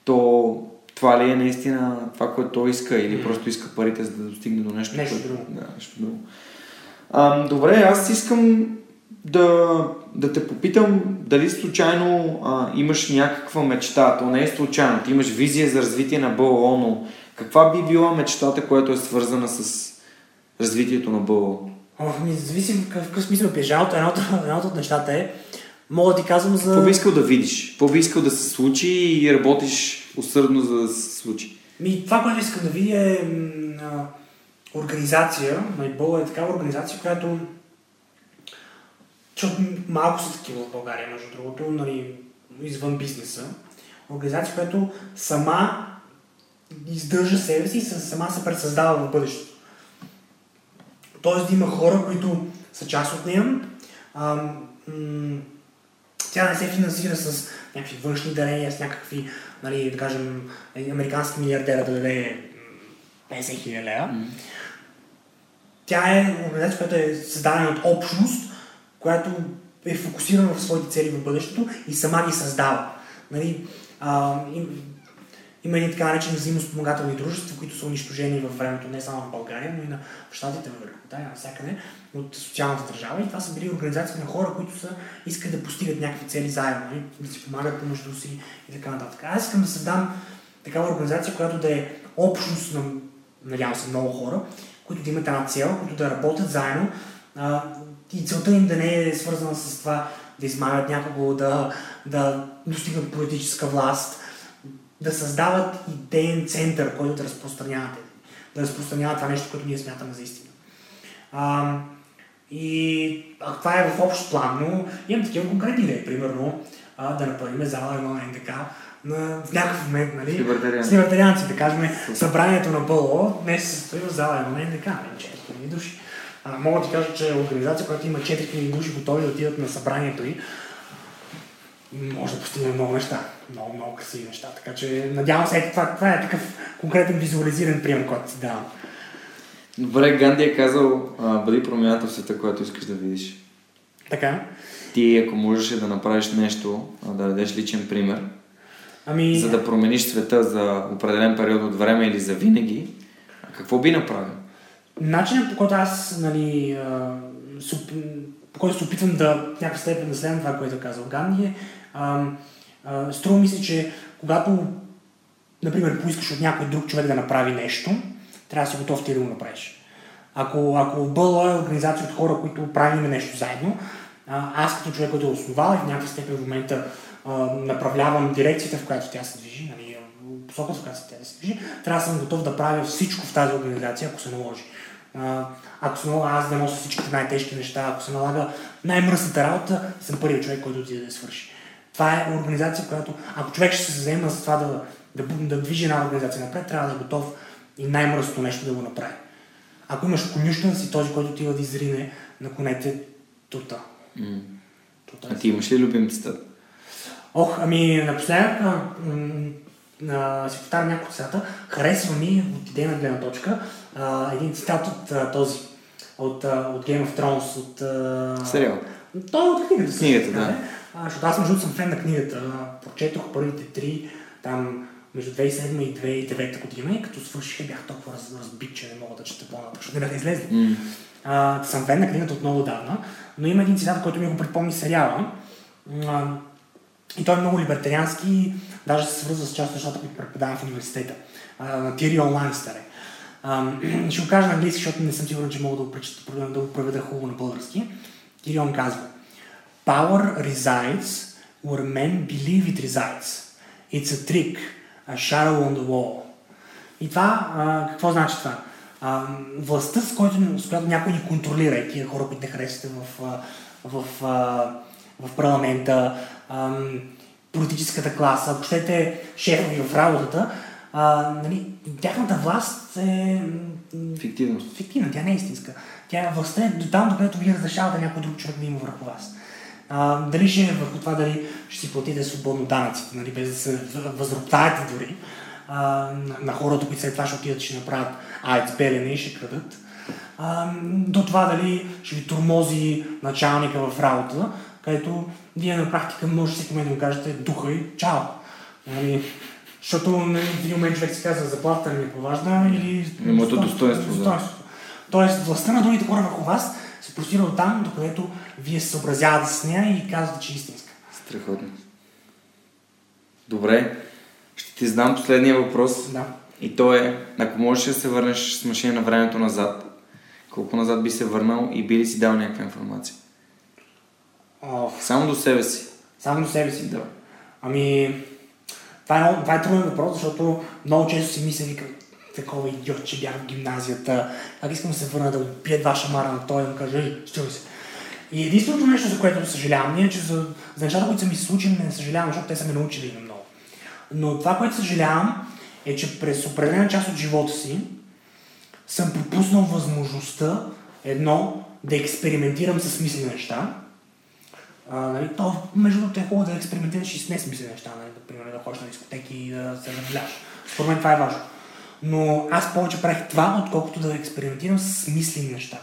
то това ли е наистина това, което той иска или просто иска парите, за да достигне до нещо? Нещо което... друго. Да, нещо друго. А, добре, аз искам да, да те попитам дали случайно а, имаш някаква мечта. То не е случайно. Ти имаш визия за развитие на БО, но каква би била мечтата, която е свързана с развитието на БО? О, ми зависи в какъв, смисъл. Едното, едното, едното от нещата е, мога да ти казвам за... Какво би искал да видиш? Какво би искал да се случи и работиш усърдно за да се случи? Ми, това, което искам да видя е м, а, организация, Майбол е такава организация, която защото малко са такива в България, между другото, нали, извън бизнеса. Организация, която сама издържа себе си и са- сама се пресъздава в бъдещето. Тоест да има хора, които са част от нея. А, м- тя не се финансира с някакви външни дарения, с някакви, нали, да кажем, американски милиардера да даде 50 хиляди лева. Mm. Тя е организация, която е създадена от общност, която е фокусирана в своите цели в бъдещето и сама ги създава. Нали, а, има едни така наречени взаимоспомагателни дружества, които са унищожени във времето не само в България, но и на Штатите, в Великобритания, навсякъде от социалната държава. И това са били организации на хора, които са искат да постигат някакви цели заедно, нали? да си помагат помежду си и така нататък. Аз искам да създам такава организация, която да е общност на, надявам се, много хора, които да имат една цел, които да работят заедно. А, и целта им да не е свързана с това да измамят някого, да, да достигнат политическа власт, да създават идеен център, който да разпространява, да разпространява това нещо, което ние смятаме за истина. А, и а, това е в общ план, но имам такива конкретни идеи. Примерно а, да направим зала едно на НДК на, в някакъв момент, нали? С либертарианци. да кажем, събранието на БЛО днес се състои в зала едно на НДК, 4000 нали? души. А, мога да ти кажа, че организация, която има 4000 души готови да отидат на събранието и може да постигне много неща. Много, много красиви неща. Така че надявам се, това, това е такъв конкретен визуализиран прием, който си давам. Добре, Ганди е казал, а, бъди промяната в света, която искаш да видиш. Така. Ти, ако можеш да направиш нещо, да дадеш личен пример, ами... за да промениш света за определен период от време или за винаги, какво би направил? Начинът по който аз, нали, по който се опитвам да в някаква степен да следвам това, което е казал Ганди е, струва ми се, че когато, например, поискаш от някой друг човек да направи нещо, трябва да си готов ти да го направиш. Ако, ако БЛО е организация от хора, които правим нещо заедно, аз като човек, който е основал и в някаква степен в момента направлявам дирекцията, в която тя се движи, нали, посоката, в която тя се движи, трябва да съм готов да правя всичко в тази организация, ако се наложи. Ако се налага аз да нося всичките най-тежки неща, ако се налага най-мръсната работа, съм първият човек, който отиде да свърши. Това е организация, която, ако човек ще се заема за това да, да, да движи една организация напред, трябва да е готов и най-мръсното нещо да го направи. Ако имаш конюшна си този, който отива да изрине на конете тута. Mm. тута а ти имаш ли любимцата? Ох, ами напоследък си повтарям няколко цитата. Харесва ми от идейна гледна точка а, един цитат от а, този, от, а, от Game of Thrones, от... А... Сериал? Той е от книгата. Книгата, да. А, защото аз между съм фен на книгата. Прочетох първите три, там между 2007 и 2009 година и като свършиха бях толкова раз, разбит, че не мога да чета по-нататък, защото не бяха излезли. Mm. А, съм фен на книгата от много давна, но има един цитат, който ми го припомни сериала. А, и той е много либертариански, даже се свързва с част от нещата, които преподавам в университета. На Тирион Ланстър е. ще го кажа на английски, защото не съм сигурен, че мога да го, да го проведа хубаво на български. Тирион казва Power resides where men believe it resides. It's a trick, a shadow on the wall. И това, а, какво значи това? А, властта, с, който, с която някой ни контролира, и тия хора, които не харесвате в, в, в, в парламента, а, политическата класа, ако щете шефови в работата, а, нали, тяхната власт е... Фиктивна. Фиктивна, тя не е истинска. Тя властта е до там, до където вие разрешавате някой друг човек да има върху вас. А, дали ще е върху това, дали ще си платите свободно данъците, нали, без да се възроптаете дори а, на, на хората, които след това ще отидат, ще направят АЕЦ Белене и ще крадат. А, до това дали ще ви тормози началника в работа, където вие на практика може всеки момент да му кажете духа и чао. Нали, защото нали, в един момент човек си казва заплата ми е по-важна или... Моето достоинство. достоинство. Да. Тоест властта на другите хора върху вас се простира от там, до където вие се съобразявате с нея и казвате, че е истинска. Страхотно. Добре, ще ти знам последния въпрос. Да. И то е, ако можеш да се върнеш с машина на времето назад, колко назад би се върнал и би ли си дал някаква информация? О, Само до себе си. Само до себе си? Да. Ами, това е, това е труден въпрос, защото много често си мисля, викам, такова идиот, че бях в гимназията, как искам да се върна да пия два шамара на той и да каже, ей, се. И единственото нещо, за което съжалявам, е, че за, за нещата, които са ми случили, не съжалявам, защото те са ме научили на много. Но това, което съжалявам, е, че през определена част от живота си съм пропуснал възможността Едно, да експериментирам с смислени неща. А, нали, то, между другото, е хубаво да експериментираш и с несмислени неща, нали, например, да ходиш на дискотеки и да се забавляваш. Според мен това е важно. Но аз повече правих това, отколкото да експериментирам с смислени неща.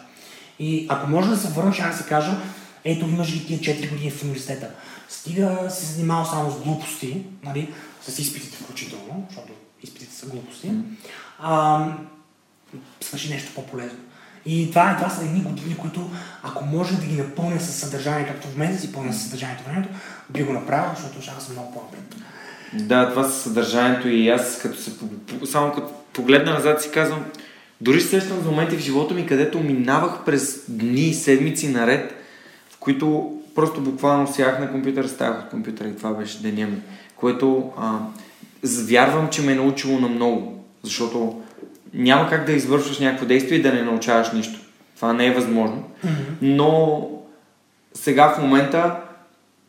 И ако може да се върна, ще се кажа, ето имаш ги тия 4 години в университета. Стига си занимавал само с глупости, нали, с изпитите включително, защото изпитите са глупости, а, свърши нещо по-полезно. И това, това са едни години, които ако може да ги напълня с съдържание, както в мен да си пълня с съдържанието времето, би го направил, защото ще съм много по-напред. Да, това са съдържанието и аз като се, само като погледна назад си казвам, дори се сещам за моменти в живота ми, където минавах през дни, седмици наред, в които просто буквално сях на компютър, ставах от компютъра и това беше деня ми, което а, вярвам, че ме е научило на много, защото няма как да извършваш някакво действие и да не научаваш нищо. Това не е възможно. Но сега в момента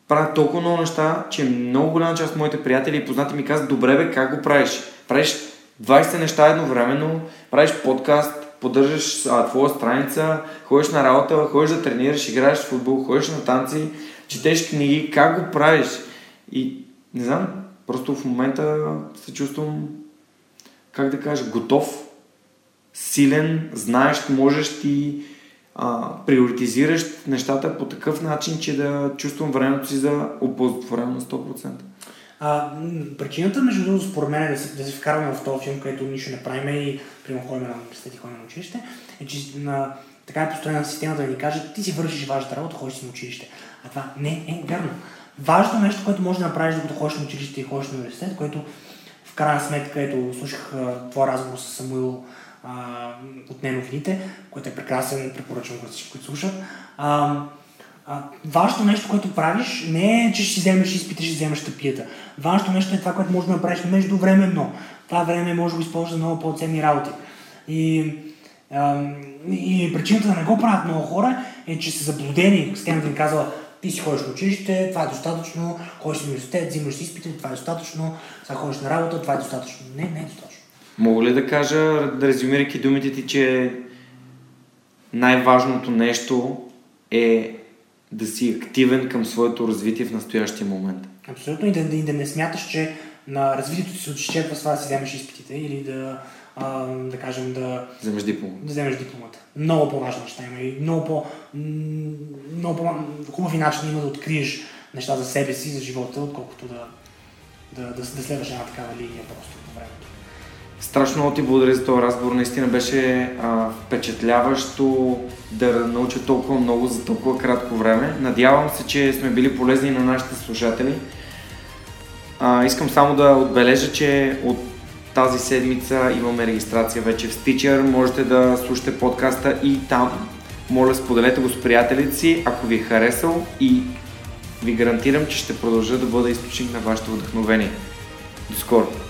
правя толкова много неща, че много голяма част от моите приятели и познати ми казват, добре бе, как го правиш? Правиш 20 неща едновременно, правиш подкаст, поддържаш а, твоя страница, ходиш на работа, ходиш да тренираш, играеш в футбол, ходиш на танци, четеш книги, как го правиш? И не знам, просто в момента се чувствам, как да кажа, готов, силен, знаеш, можеш ти а, приоритизираш нещата по такъв начин, че да чувствам времето си за оползотворено на 100%. А, причината, между другото, според мен, е да се, да се вкарваме в този филм, където нищо не правим и примерно ходим на университет и ходим на училище, е, че на, така е построена системата да ни каже, ти си вършиш важната работа, ходиш си на училище. А това не е вярно. Важно нещо, което можеш да направиш, докато ходиш на училище и ходиш на университет, което в крайна сметка, ето слушах твой разговор с Самуил а, от неновините, което е прекрасен, препоръчвам го всички, които слушат. А, важното нещо, което правиш, не е, че ще си вземеш изпита, ще вземеш тъпията. Важното нещо е това, което можеш да направиш междувременно. Това време може да го използваш за много по-ценни работи. И, и причината да не го правят много хора е, че са заблудени. Системата им казала, ти си ходиш на училище, това е достатъчно, ходиш в университет, взимаш изпити, това е достатъчно, сега ходиш на работа, това е достатъчно. Не, не е достатъчно. Мога ли да кажа, да резюмирайки думите ти, че най-важното нещо е да си активен към своето развитие в настоящия момент? Абсолютно и да, да, да не смяташ, че на развитието ти се отчепва с това да си вземеш изпитите или да, а, да кажем, да... Вземеш диплома. Да вземеш дипломата. Много по-важни неща има и много, по, много по-хубави начини има да откриеш неща за себе си, за живота, отколкото да, да, да, да следваш една такава линия просто по времето. Страшно много ти благодаря за този разговор. Наистина беше а, впечатляващо да науча толкова много за толкова кратко време. Надявам се, че сме били полезни на нашите слушатели. А, искам само да отбележа, че от тази седмица имаме регистрация вече в Stitcher. Можете да слушате подкаста и там. Моля, споделете го с приятелите си, ако ви е харесал и ви гарантирам, че ще продължа да бъда източник на вашето вдъхновение. До скоро!